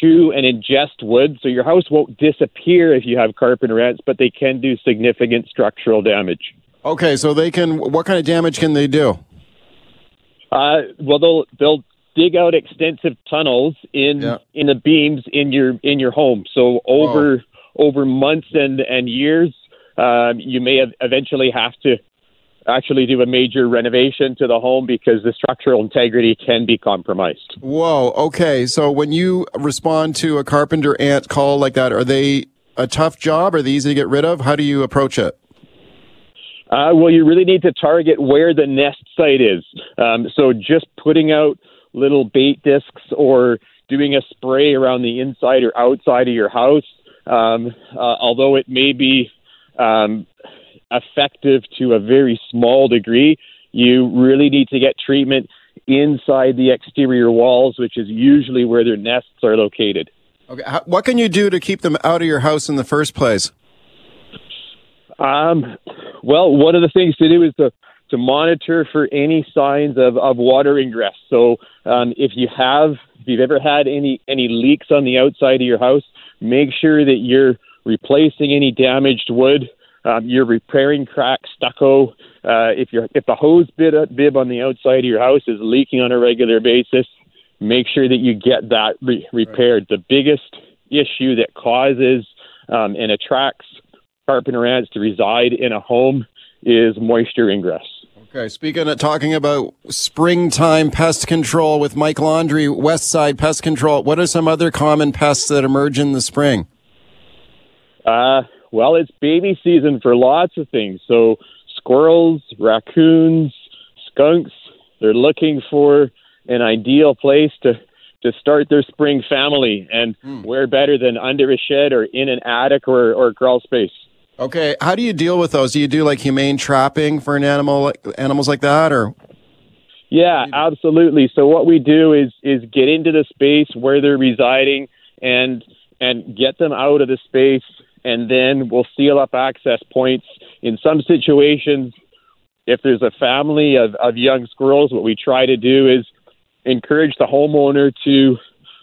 chew and ingest wood, so your house won't disappear if you have carpenter ants, but they can do significant structural damage. Okay, so they can. What kind of damage can they do? Uh, well, they'll they'll dig out extensive tunnels in Yeah. in the beams in your in your home. So over over months and and years, um, you may eventually have to actually do a major renovation to the home because the structural integrity can be compromised. Whoa. Okay, so when you respond to a carpenter ant call like that, are they a tough job? Are they easy to get rid of? How do you approach it? Uh, well, you really need to target where the nest site is. Um, so just putting out little bait discs or doing a spray around the inside or outside of your house, um, uh, although it may be um, effective to a very small degree, you really need to get treatment inside the exterior walls, which is usually where their nests are located. Okay, what can you do to keep them out of your house in the first place? Um, well, one of the things to do is to to monitor for any signs of, of water ingress. So um, if you have, if you've ever had any any leaks on the outside of your house, make sure that you're replacing any damaged wood. Um, you're repairing cracked stucco. Uh, if you're if the hose bib, bib on the outside of your house is leaking on a regular basis, make sure that you get that re- repaired. The biggest issue that causes um, and attracts carpenter ants to reside in a home is moisture ingress. Okay, speaking of talking about springtime pest control with Mike Londry, West Side Pest Control, what are some other common pests that emerge in the spring? Uh, well, it's baby season for lots of things. So squirrels, raccoons, skunks, they're looking for an ideal place to to start their spring family and hmm. where better than under a shed or in an attic or, or crawl space. Okay, how do you deal with those? Do you do like humane trapping for an animal, like, animals like that, or? Yeah, absolutely. So what we do is is get into the space where they're residing and and get them out of the space and then we'll seal up access points. In some situations, if there's a family of, of young squirrels, what we try to do is encourage the homeowner to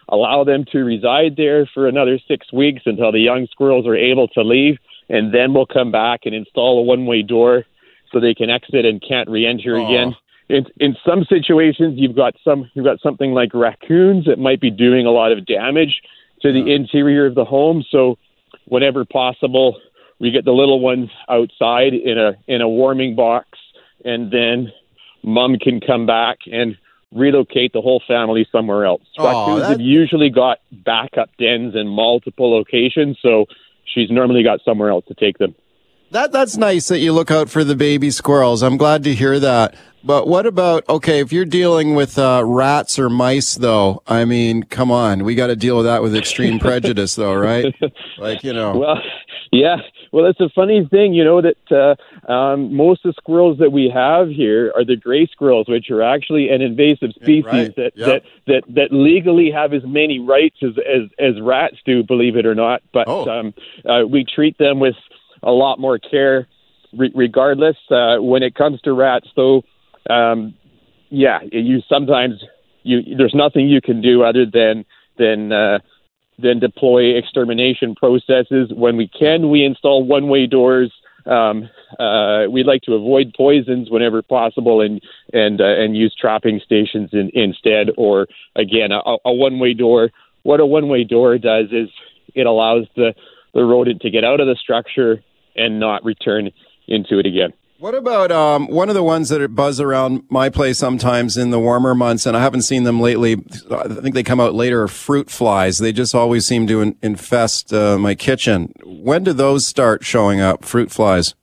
allow them to reside there for another six weeks until the young squirrels are able to leave, and then we'll come back and install a one-way door so they can exit and can't re-enter again. In, in some situations, you've got some you've got something like raccoons that might be doing a lot of damage to the interior of the home. So, whenever possible, we get the little ones outside in a in a warming box, and then mom can come back and relocate the whole family somewhere else. Aw, Raccoons that- have usually got backup dens in multiple locations, so she's normally got somewhere else to take them. That that's nice that you look out for the baby squirrels. I'm glad to hear that. But what about okay, if you're dealing with uh, rats or mice though? I mean, come on. We got to deal with that with extreme prejudice though, right? Like, you know. Well, yeah. Well, it's a funny thing, you know, that uh, um, most of the squirrels that we have here are the gray squirrels, which are actually an invasive species right. that, Yep. that that that legally have as many rights as as, as rats do, believe it or not. But Oh. um, uh, we treat them with a lot more care, re- regardless. Uh, when it comes to rats, though, um, yeah, you sometimes you there's nothing you can do other than than uh, than deploy extermination processes. When we can, we install one-way doors. Um, uh, we like to avoid poisons whenever possible, and and uh, and use trapping stations in, instead. Or again, a, a one-way door. What a one-way door does is it allows the the rodent to get out of the structure and not return into it again. What about um, one of the ones that buzz around my place sometimes in the warmer months, and I haven't seen them lately. I think they come out later. Fruit flies. They just always seem to in- infest uh, my kitchen. When do those start showing up? Fruit flies.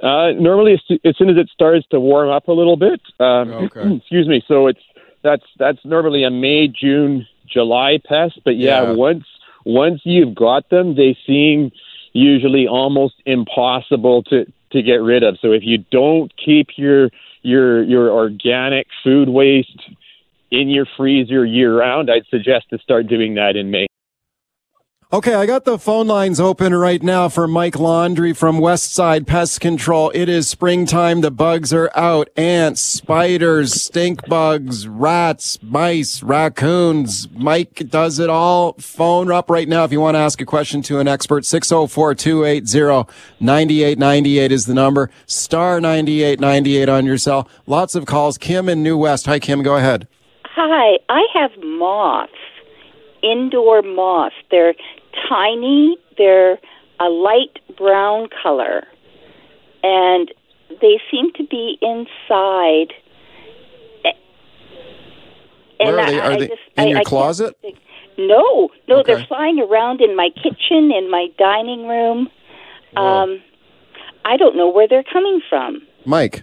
Uh, normally, as, as soon as it starts to warm up a little bit. Um, excuse me. So it's that's that's normally a May, June, July pest. But yeah, Yeah. once once you've got them, they seem usually almost impossible to to get rid of. So if you don't keep your your your organic food waste in your freezer year round, I'd suggest to start doing that in May. Okay, I got the phone lines open right now for Mike Londry from Westside Pest Control. It is springtime. The bugs are out. Ants, spiders, stink bugs, rats, mice, raccoons. Mike does it all. Phone up right now if you want to ask a question to an expert. 604-280-9898 is the number. Star 9898 on your cell. Lots of calls. Kim in New West. Hi, Kim. Go ahead. Hi, I have moths, indoor moths. They're tiny, they're a light brown color, and they seem to be inside. Where are they? Are I they just- in I- your I closet? No, no, Okay. they're flying around in my kitchen, in my dining room. Um, I don't know where they're coming from. Mike.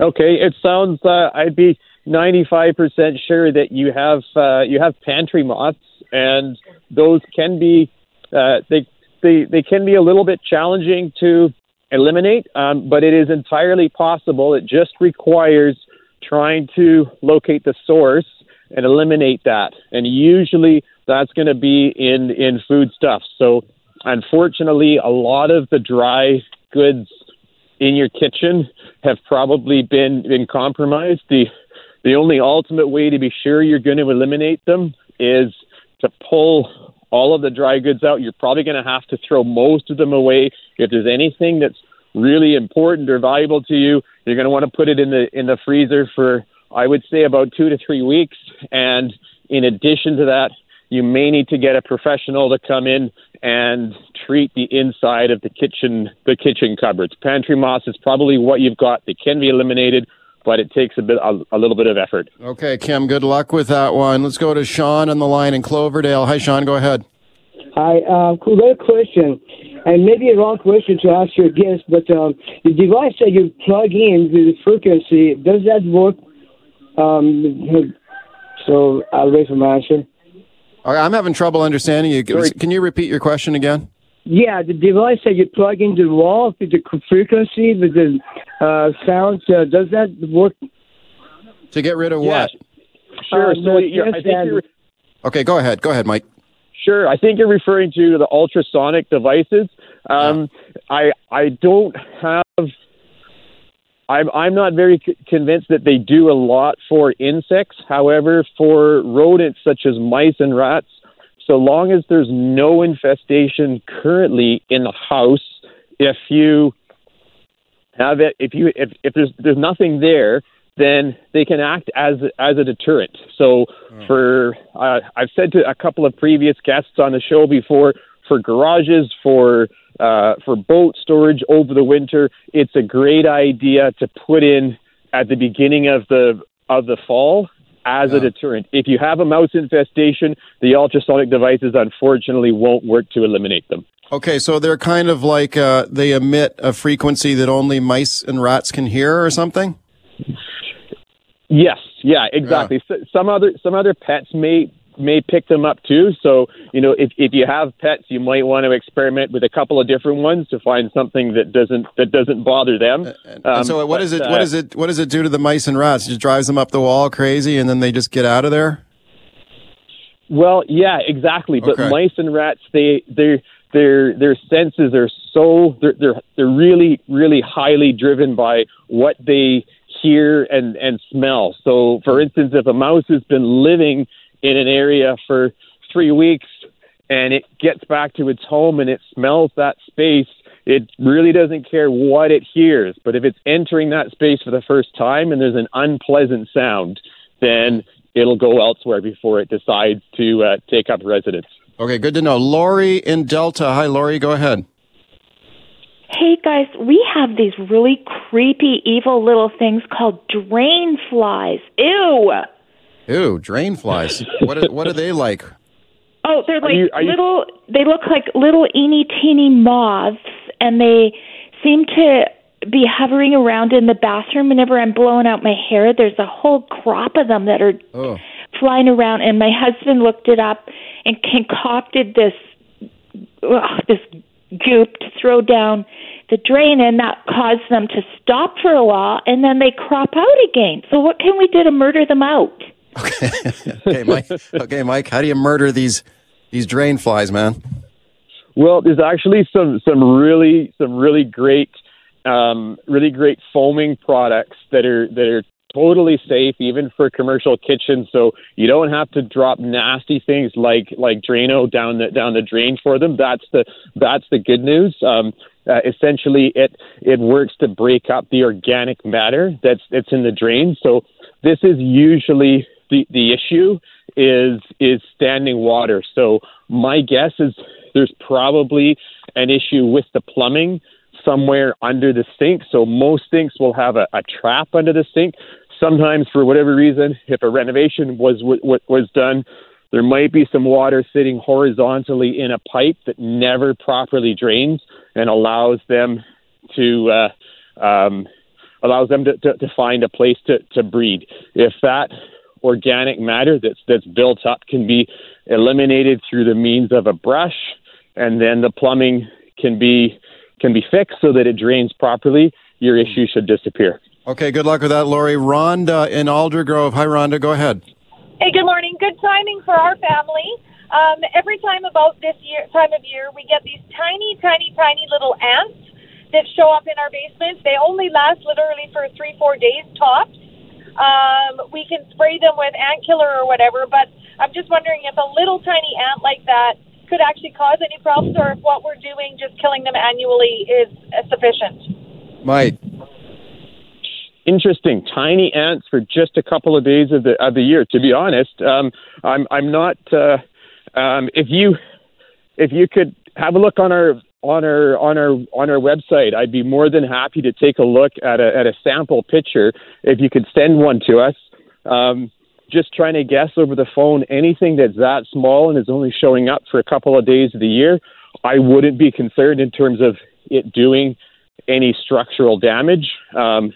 Okay, it sounds. Uh, I'd be ninety-five percent sure that you have uh, you have pantry moths, and those can be uh, they they they can be a little bit challenging to eliminate, um, but it is entirely possible. It just requires trying to locate the source and eliminate that, and usually that's going to be in in food stuff. So unfortunately, a lot of the dry goods in your kitchen have probably been been compromised. The the only ultimate way to be sure you're going to eliminate them is to pull all of the dry goods out. You're probably going to have to throw most of them away. If there's anything that's really important or valuable to you, you're going to want to put it in the in the freezer for I would say about 2 to 3 weeks and in addition to that, you may need to get a professional to come in and treat the inside of the kitchen the kitchen cupboards. Pantry moss is probably what you've got. They can be eliminated, but it takes a bit a, a little bit of effort. Okay, Kim, good luck with that one. Let's go to Sean on the line in Cloverdale. Hi, Sean, go ahead. Hi, uh, great question, and maybe a wrong question to ask your guest, but um, the device that you plug in with the frequency, does that work? Um, so I'll wait for my answer. All right, I'm having trouble understanding you. Can you repeat your question again? Yeah, the device that you plug into the wall with the frequency, with the uh, sound, uh, does that work? To get rid of Yeah. what? Sure. Uh, so the you're, I think you're, Okay, go ahead. Go ahead, Mike. Sure, I think you're referring to the ultrasonic devices. Um, I I don't have. I'm I'm not very c- convinced that they do a lot for insects. However, for rodents such as mice and rats, so long as there's no infestation currently in the house, if you have it, if you if, if there's there's nothing there, then they can act as as a deterrent. So for uh, I've said to a couple of previous guests on the show before, for garages, for uh, for boat storage over the winter, it's a great idea to put in at the beginning of the of the fall as a deterrent. If you have a mouse infestation, the ultrasonic devices unfortunately won't work to eliminate them. Okay, so they're kind of like uh, they emit a frequency that only mice and rats can hear, or something. Yes, yeah, exactly. So, some other some other pets may may pick them up too. So you know, if if you have pets, you might want to experiment with a couple of different ones to find something that doesn't that doesn't bother them. And Um, so what but, does it? uh, What does it? What does it do to the mice and rats? It just drives them up the wall crazy, and then they just get out of there. Well, yeah, exactly. But Okay. mice and rats, they their their their senses are so they're they're they're really really highly driven by what they hear and and smell. So, for instance, if a mouse has been living in an area for three weeks and it gets back to its home and it smells that space, it really doesn't care what it hears. But if it's entering that space for the first time and there's an unpleasant sound, then it'll go elsewhere before it decides to uh, take up residence. Okay, good to know. Lori in Delta. Hi, Lori. Go ahead. Hey guys, we have these really creepy, evil little things called drain flies. Ew. Ew, drain flies. what are, what are they like? Oh, they're like you- are you- little. They look like little eeny teeny moths, and they seem to be hovering around in the bathroom. Whenever I'm blowing out my hair, there's a whole crop of them that are Oh. flying around. And my husband looked it up and concocted this ugh, this goop to throw down the drain, and that caused them to stop for a while, and then they crop out again. So what can we do to murder them out? Okay, Mike. Okay, Mike. How do you murder these these drain flies, man? Well, there's actually some some really some really great um, really great foaming products that are that are totally safe even for commercial kitchens. So you don't have to drop nasty things like like Drano down the down the drain for them. That's the that's the good news. Um, uh, essentially, it it works to break up the organic matter that's that's in the drain. So this is usually the the issue is is standing water. So my guess is there's probably an issue with the plumbing somewhere under the sink. So most sinks will have a, a trap under the sink. Sometimes, for whatever reason, if a renovation was was, was done, there might be some water sitting horizontally in a pipe that never properly drains and allows them to uh, um, allows them to, to, to find a place to, to breed. If that organic matter that's that's built up can be eliminated through the means of a brush, and then the plumbing can be can be fixed so that it drains properly, your issue should disappear. Okay, good luck with that, Lori. Rhonda in Aldergrove. Hi, Rhonda. Go ahead. Hey, good morning. Good timing for our family. Um, every time about this year time of year, we get these tiny, tiny, tiny little ants that show up in our basement. They only last literally for three, four days tops. Um, we can spray them with ant killer or whatever, but I'm just wondering if a little tiny ant like that could actually cause any problems, or if what we're doing, just killing them annually, is uh, sufficient. Mike. Interesting. Tiny ants for just a couple of days of the of the year. To be honest, um, I'm I'm not. Uh, um, if you if you could have a look on our on our on our on our website, I'd be more than happy to take a look at a at a sample picture. If you could send one to us. Um, just trying to guess over the phone anything that's that small and is only showing up for a couple of days of the year, I wouldn't be concerned in terms of it doing any structural damage. Um,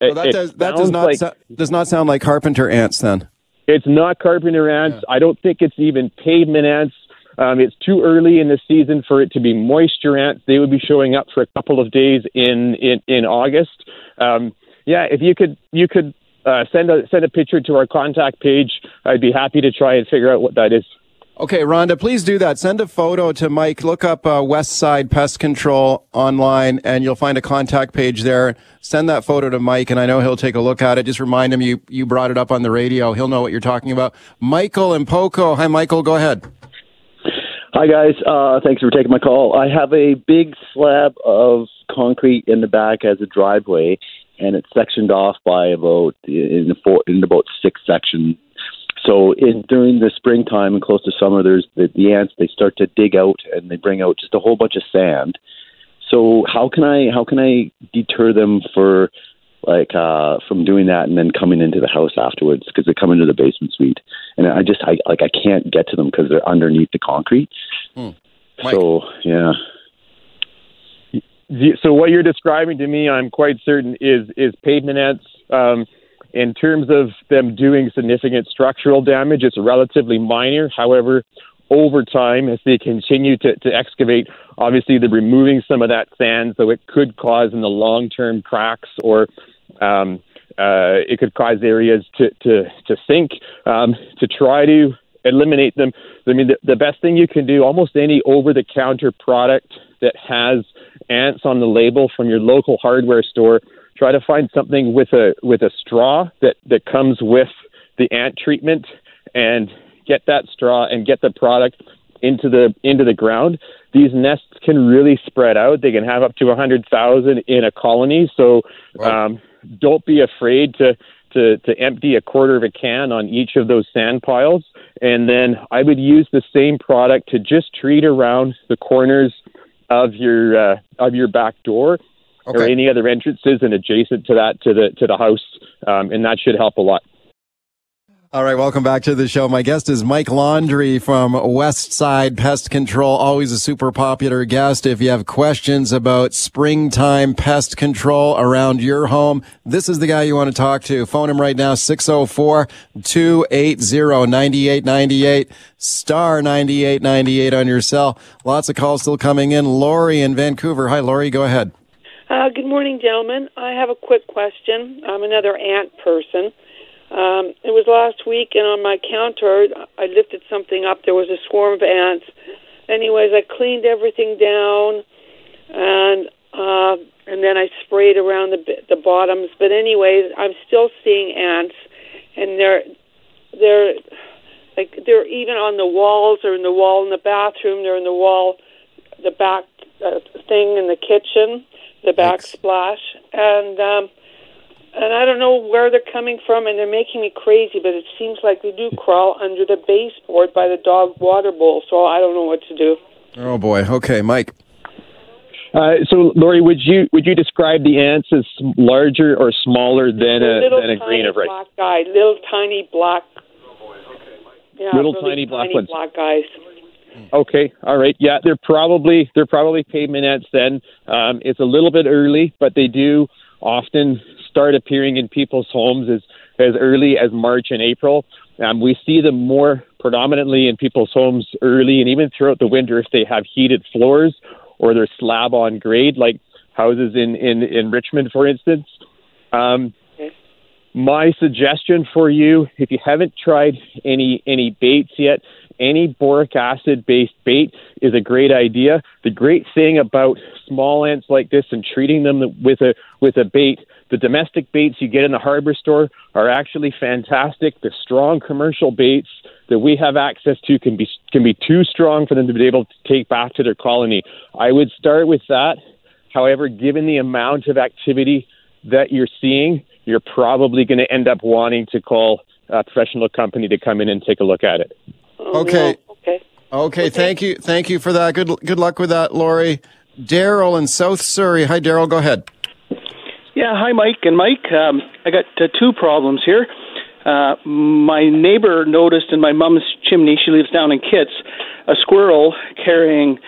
Well, that does that does not like- so- does not sound like carpenter ants then. It's not carpenter ants. I don't think it's even pavement ants. Um, it's too early in the season for it to be moisture ants. They would be showing up for a couple of days in in, in August. Um, yeah, if you could you could uh, send a send a picture to our contact page, I'd be happy to try and figure out what that is. Okay, Rhonda, please do that. Send a photo to Mike. Look up uh, West Side Pest Control online, and you'll find a contact page there. Send that photo to Mike, and I know he'll take a look at it. Just remind him you you brought it up on the radio. He'll know what you're talking about. Michael and Poco. Hi, Michael. Go ahead. Hi guys, uh, thanks for taking my call. I have a big slab of concrete in the back as a driveway, and it's sectioned off by about in, four, in about six sections. So in during the springtime and close to summer, there's the, the ants. They start to dig out and they bring out just a whole bunch of sand. So how can I how can I deter them for like uh from doing that and then coming into the house afterwards because they come into the basement suite and I just I like I can't get to them because they're underneath the concrete. So yeah. So what you're describing to me, I'm quite certain is is pavement ants. Um, in terms of them doing significant structural damage, it's relatively minor. However, over time, as they continue to, to excavate, obviously they're removing some of that sand, so it could cause in the long term cracks or um, uh, it could cause areas to, to, to sink. Um, to try to eliminate them, I mean, the, the best thing you can do, almost any over the counter product that has ants on the label from your local hardware store, try to find something with a with a straw that, that comes with the ant treatment and get that straw and get the product into the into the ground. These nests can really spread out. They can have up to a hundred thousand in a colony. So um, don't be afraid to, to to empty a quarter of a can on each of those sand piles, and then I would use the same product to just treat around the corners of your uh, of your back door or any other entrances and adjacent to that to the to the house, um, and that should help a lot. All right, welcome back to the show. My guest is Mike Londry from West Side Pest Control. Always a super popular guest. If you have questions about springtime pest control around your home, this is the guy you want to talk to. Phone him right now, 604-280-9898, star 9898 on your cell. Lots of calls still coming in. Lori in Vancouver. Hi, Lori, go ahead. Uh, good morning, gentlemen. I have a quick question. I'm another ant person. Um, it was last week, and on my counter, I lifted something up. There was a swarm of ants. Anyways, I cleaned everything down, and uh, and then I sprayed around the the bottoms. But anyways, I'm still seeing ants, and they're they're like they're even on the walls. They're in the wall in the bathroom. They're in the wall, the back uh, thing in the kitchen, the backsplash, and. um and I don't know where they're coming from, and they're making me crazy. But it seems like they do crawl under the baseboard by the dog water bowl. So I don't know what to do. Oh boy. Okay, Mike. Uh, so, Lori, would you would you describe the ants as larger or smaller than a little than a tiny grain of rice? black guy, little tiny black. Yeah, Little really tiny black tiny ones. black guys. Okay, all right. Yeah, they're probably they're probably pavement ants. Then um, it's a little bit early, but they do often start appearing in people's homes as as early as March and April. Um, we see them more predominantly in people's homes early and even throughout the winter if they have heated floors or they're slab on grade, like houses in in in Richmond, for instance. Um, my suggestion for you, if you haven't tried any any baits yet, any boric acid based bait is a great idea. The great thing about small ants like this and treating them with a with a bait, the domestic baits you get in the harbor store are actually fantastic. The strong commercial baits that we have access to can be can be too strong for them to be able to take back to their colony. I would start with that. However, given the amount of activity that you're seeing, you're probably going to end up wanting to call a professional company to come in and take a look at it. Oh, okay. Okay. Okay. Thank you. Thank you for that. Good. Good luck with that, Lori. Daryl in South Surrey. Hi, Daryl. Go ahead. Yeah, hi, Mike and Mike. Um, I got uh, two problems here. Uh, my neighbor noticed in my mom's chimney, she lives down in Kits, a squirrel carrying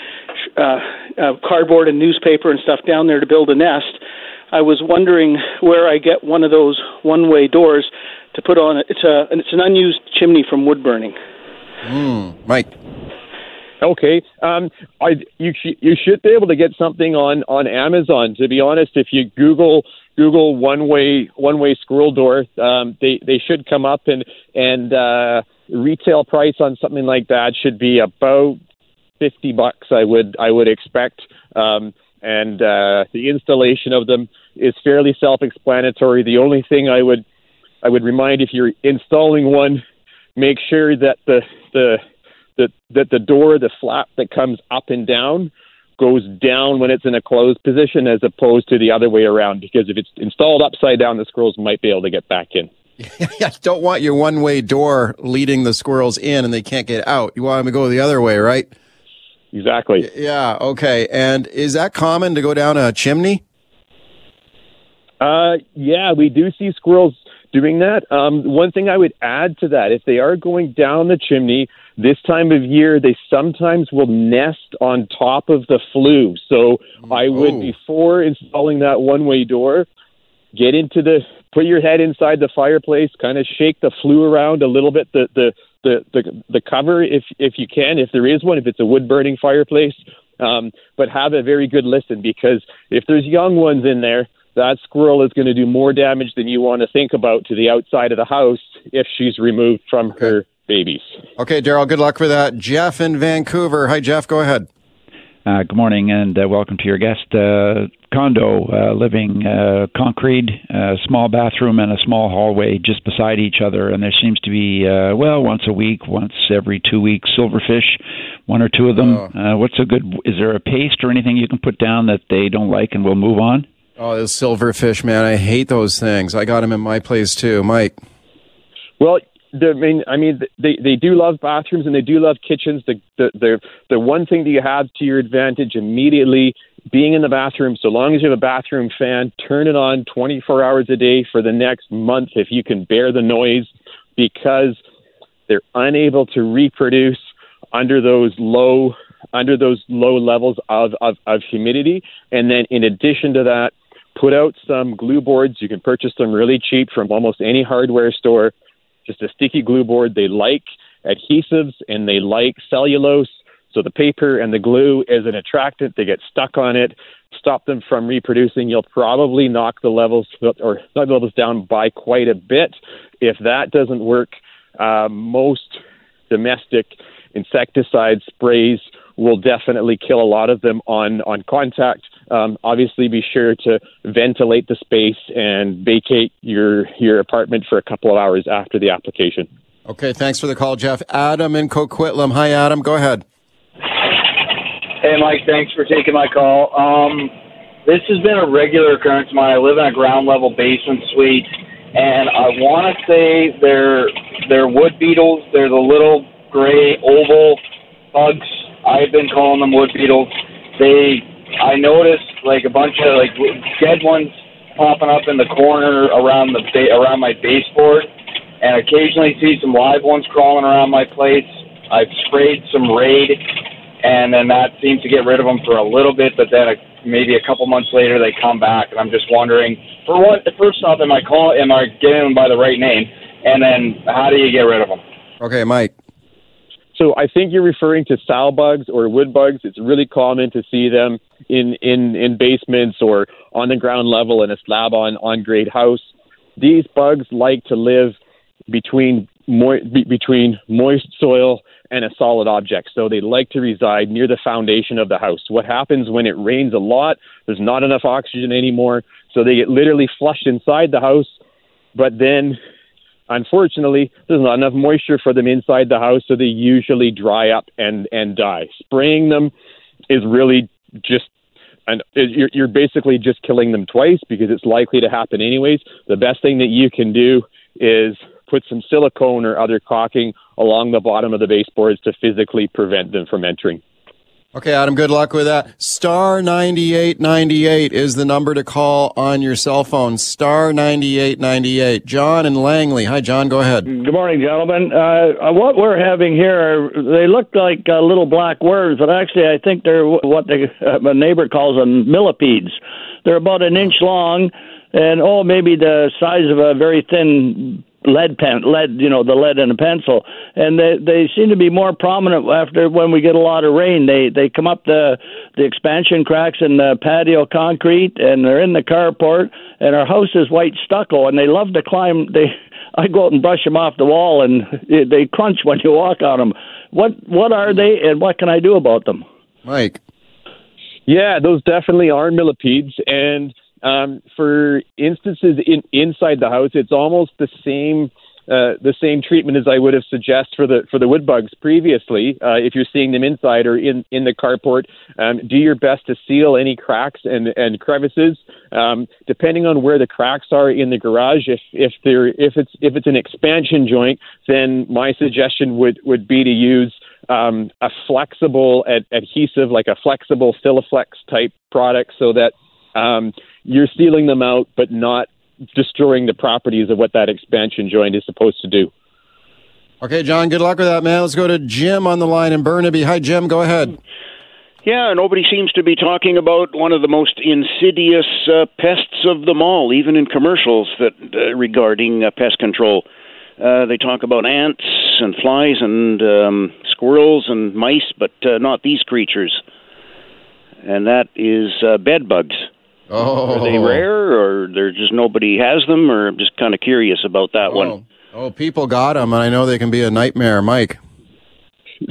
uh, uh, cardboard and newspaper and stuff down there to build a nest. I was wondering where I get one of those one-way doors to put on it. It's a it's an unused chimney from wood burning. Mm, Mike. Okay, um, I you sh- you should be able to get something on on Amazon. To be honest, if you Google Google one way one way squirrel door, um, they they should come up and and uh, retail price on something like that should be about fifty bucks. I would I would expect. Um, and uh, the installation of them is fairly self-explanatory. The only thing I would I would remind if you're installing one, make sure that the the that that the door, the flap that comes up and down, goes down when it's in a closed position as opposed to the other way around. Because if it's installed upside down, the squirrels might be able to get back in. yeah, don't want your one way door leading the squirrels in and they can't get out. You want them to go the other way, right? Exactly. Yeah. Okay. And is that common to go down a chimney? Uh, yeah, we do see squirrels doing that. Um, one thing I would add to that, if they are going down the chimney this time of year, they sometimes will nest on top of the flue. So I would, Oh. before installing that one way door, get into the, put your head inside the fireplace, kind of shake the flue around a little bit, the, the, the, the, the cover if, if you can, if there is one, if it's a wood burning fireplace. Um, but have a very good listen because if there's young ones in there, that squirrel is going to do more damage than you want to think about to the outside of the house if she's removed from her babies. Okay, Daryl, good luck for that. Jeff in Vancouver. Hi, Jeff. Go ahead. Uh, good morning and uh, welcome to your guest. Uh, condo, uh, living uh, concrete, uh, small bathroom and a small hallway just beside each other. And there seems to be, uh, well, once a week, once every two weeks, silverfish, one or two of them. Uh, what's a good, is there a paste or anything you can put down that they don't like and we'll move on? Oh, those silverfish, man. I hate those things. I got them in my place too. Mike. Well, I mean, I mean, they they do love bathrooms and they do love kitchens. The the the the one thing that you have to your advantage immediately being in the bathroom. So long as you have a bathroom fan, turn it on 24 hours a day for the next month if you can bear the noise, because they're unable to reproduce under those low under those low levels of, of, of humidity. And then in addition to that, put out some glue boards. You can purchase them really cheap from almost any hardware store. Just a sticky glue board. They like adhesives and they like cellulose. So the paper and the glue is an attractant. They get stuck on it, stop them from reproducing. You'll probably knock the levels or knock the levels down by quite a bit. If that doesn't work, uh, most domestic insecticide sprays will definitely kill a lot of them on on contact. Um, obviously, be sure to ventilate the space and vacate your your apartment for a couple of hours after the application. Okay, thanks for the call, Jeff. Adam in Coquitlam. Hi, Adam. Go ahead. Hey, Mike, thanks for taking my call. Um, this has been a regular occurrence of mine. I live in a ground level basement suite, and I want to say they're they're wood beetles. They're the little gray oval bugs. I've been calling them wood beetles. They, I noticed like a bunch of like dead ones popping up in the corner around the ba- around my baseboard, and occasionally see some live ones crawling around my place. I've sprayed some Raid, and then that seems to get rid of them for a little bit, but then a, maybe a couple months later they come back, and I'm just wondering, for what? First off, am I call am I getting them by the right name? And then how do you get rid of them? Okay, Mike. So I think you're referring to sow bugs or wood bugs. It's really common to see them in, in, in basements or on the ground level in a slab on, on grade house. these bugs like to live between mo- be- between moist soil and a solid object. So they like to reside near the foundation of the house. What happens when it rains a lot? There's not enough oxygen anymore, so they get literally flushed inside the house. But then, unfortunately, there's not enough moisture for them inside the house, so they usually dry up and and die. Spraying them is really just and you're, you're basically just killing them twice because it's likely to happen anyways. The best thing that you can do is put some silicone or other caulking along the bottom of the baseboards to physically prevent them from entering. Okay, Adam, good luck with that. Star 9898 is the number to call on your cell phone. Star 9898. John and Langley. Hi, John, go ahead. Good morning, gentlemen. Uh, what we're having here, they look like uh, little black worms, but actually, I think they're what the, uh, my neighbor calls them millipedes. They're about an inch long and, oh, maybe the size of a very thin lead pen lead you know the lead in a pencil. And they they seem to be more prominent after when we get a lot of rain. They they come up the the expansion cracks in the patio concrete and they're in the carport and our house is white stucco and they love to climb. They I go out and brush them off the wall and they crunch when you walk on them what what are they and what can I do about them? Mike. Yeah those definitely are millipedes and um, for instances in, inside the house, it's almost the same. Uh, the same treatment as I would have suggested for the for the wood bugs previously. Uh, if you're seeing them inside or in in the carport, um, do your best to seal any cracks and and crevices. Um, depending on where the cracks are in the garage, if if there if it's if it's an expansion joint, then my suggestion would would be to use um, a flexible ad- adhesive, like a flexible Sikaflex type product, so that um, you're stealing them out, but not destroying the properties of what that expansion joint is supposed to do. Okay, John, good luck with that, man. Let's go to Jim on the line in Burnaby. Hi, Jim. Go ahead. Yeah, nobody seems to be talking about one of the most insidious uh, pests of them all, even in commercials that uh, regarding uh, pest control. Uh, they talk about ants and flies and um, squirrels and mice, but uh, not these creatures. And that is uh, bed bugs. Oh. Are they oh. rare, or there just nobody has them, or I'm just kind of curious about that one. Oh, oh people got them, and I know they can be a nightmare, Mike.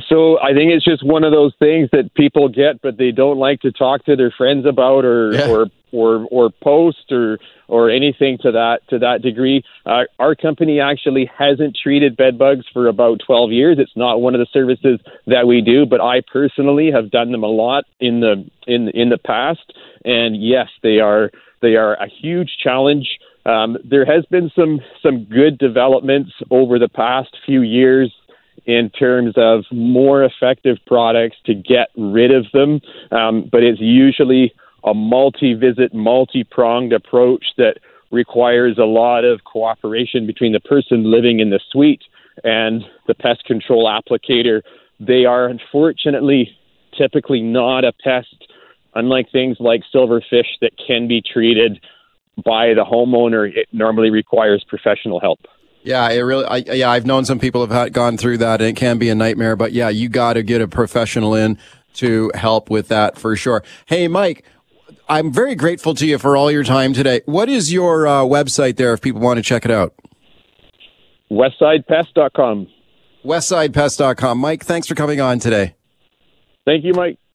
So I think it's just one of those things that people get, but they don't like to talk to their friends about, or Yeah. or or or post, or or anything to that to that degree. Uh, our company actually hasn't treated bed bugs for about 12 years. It's not one of the services that we do, but I personally have done them a lot in the in in the past, and yes, they are they are a huge challenge. Um, there has been some some good developments over the past few years in terms of more effective products to get rid of them. Um, but it's usually a multi visit, multi pronged approach that requires a lot of cooperation between the person living in the suite and the pest control applicator. They are unfortunately typically not a pest, unlike things like silverfish that can be treated by the homeowner. It normally requires professional help. Yeah, it really. I, yeah, I've known some people have had, gone through that, and it can be a nightmare. But yeah, you got to get a professional in to help with that for sure. Hey, Mike, I'm very grateful to you for all your time today. What is your uh, website there if people want to check it out? Westsidepest.com. Westsidepest.com. Mike, thanks for coming on today. Thank you, Mike.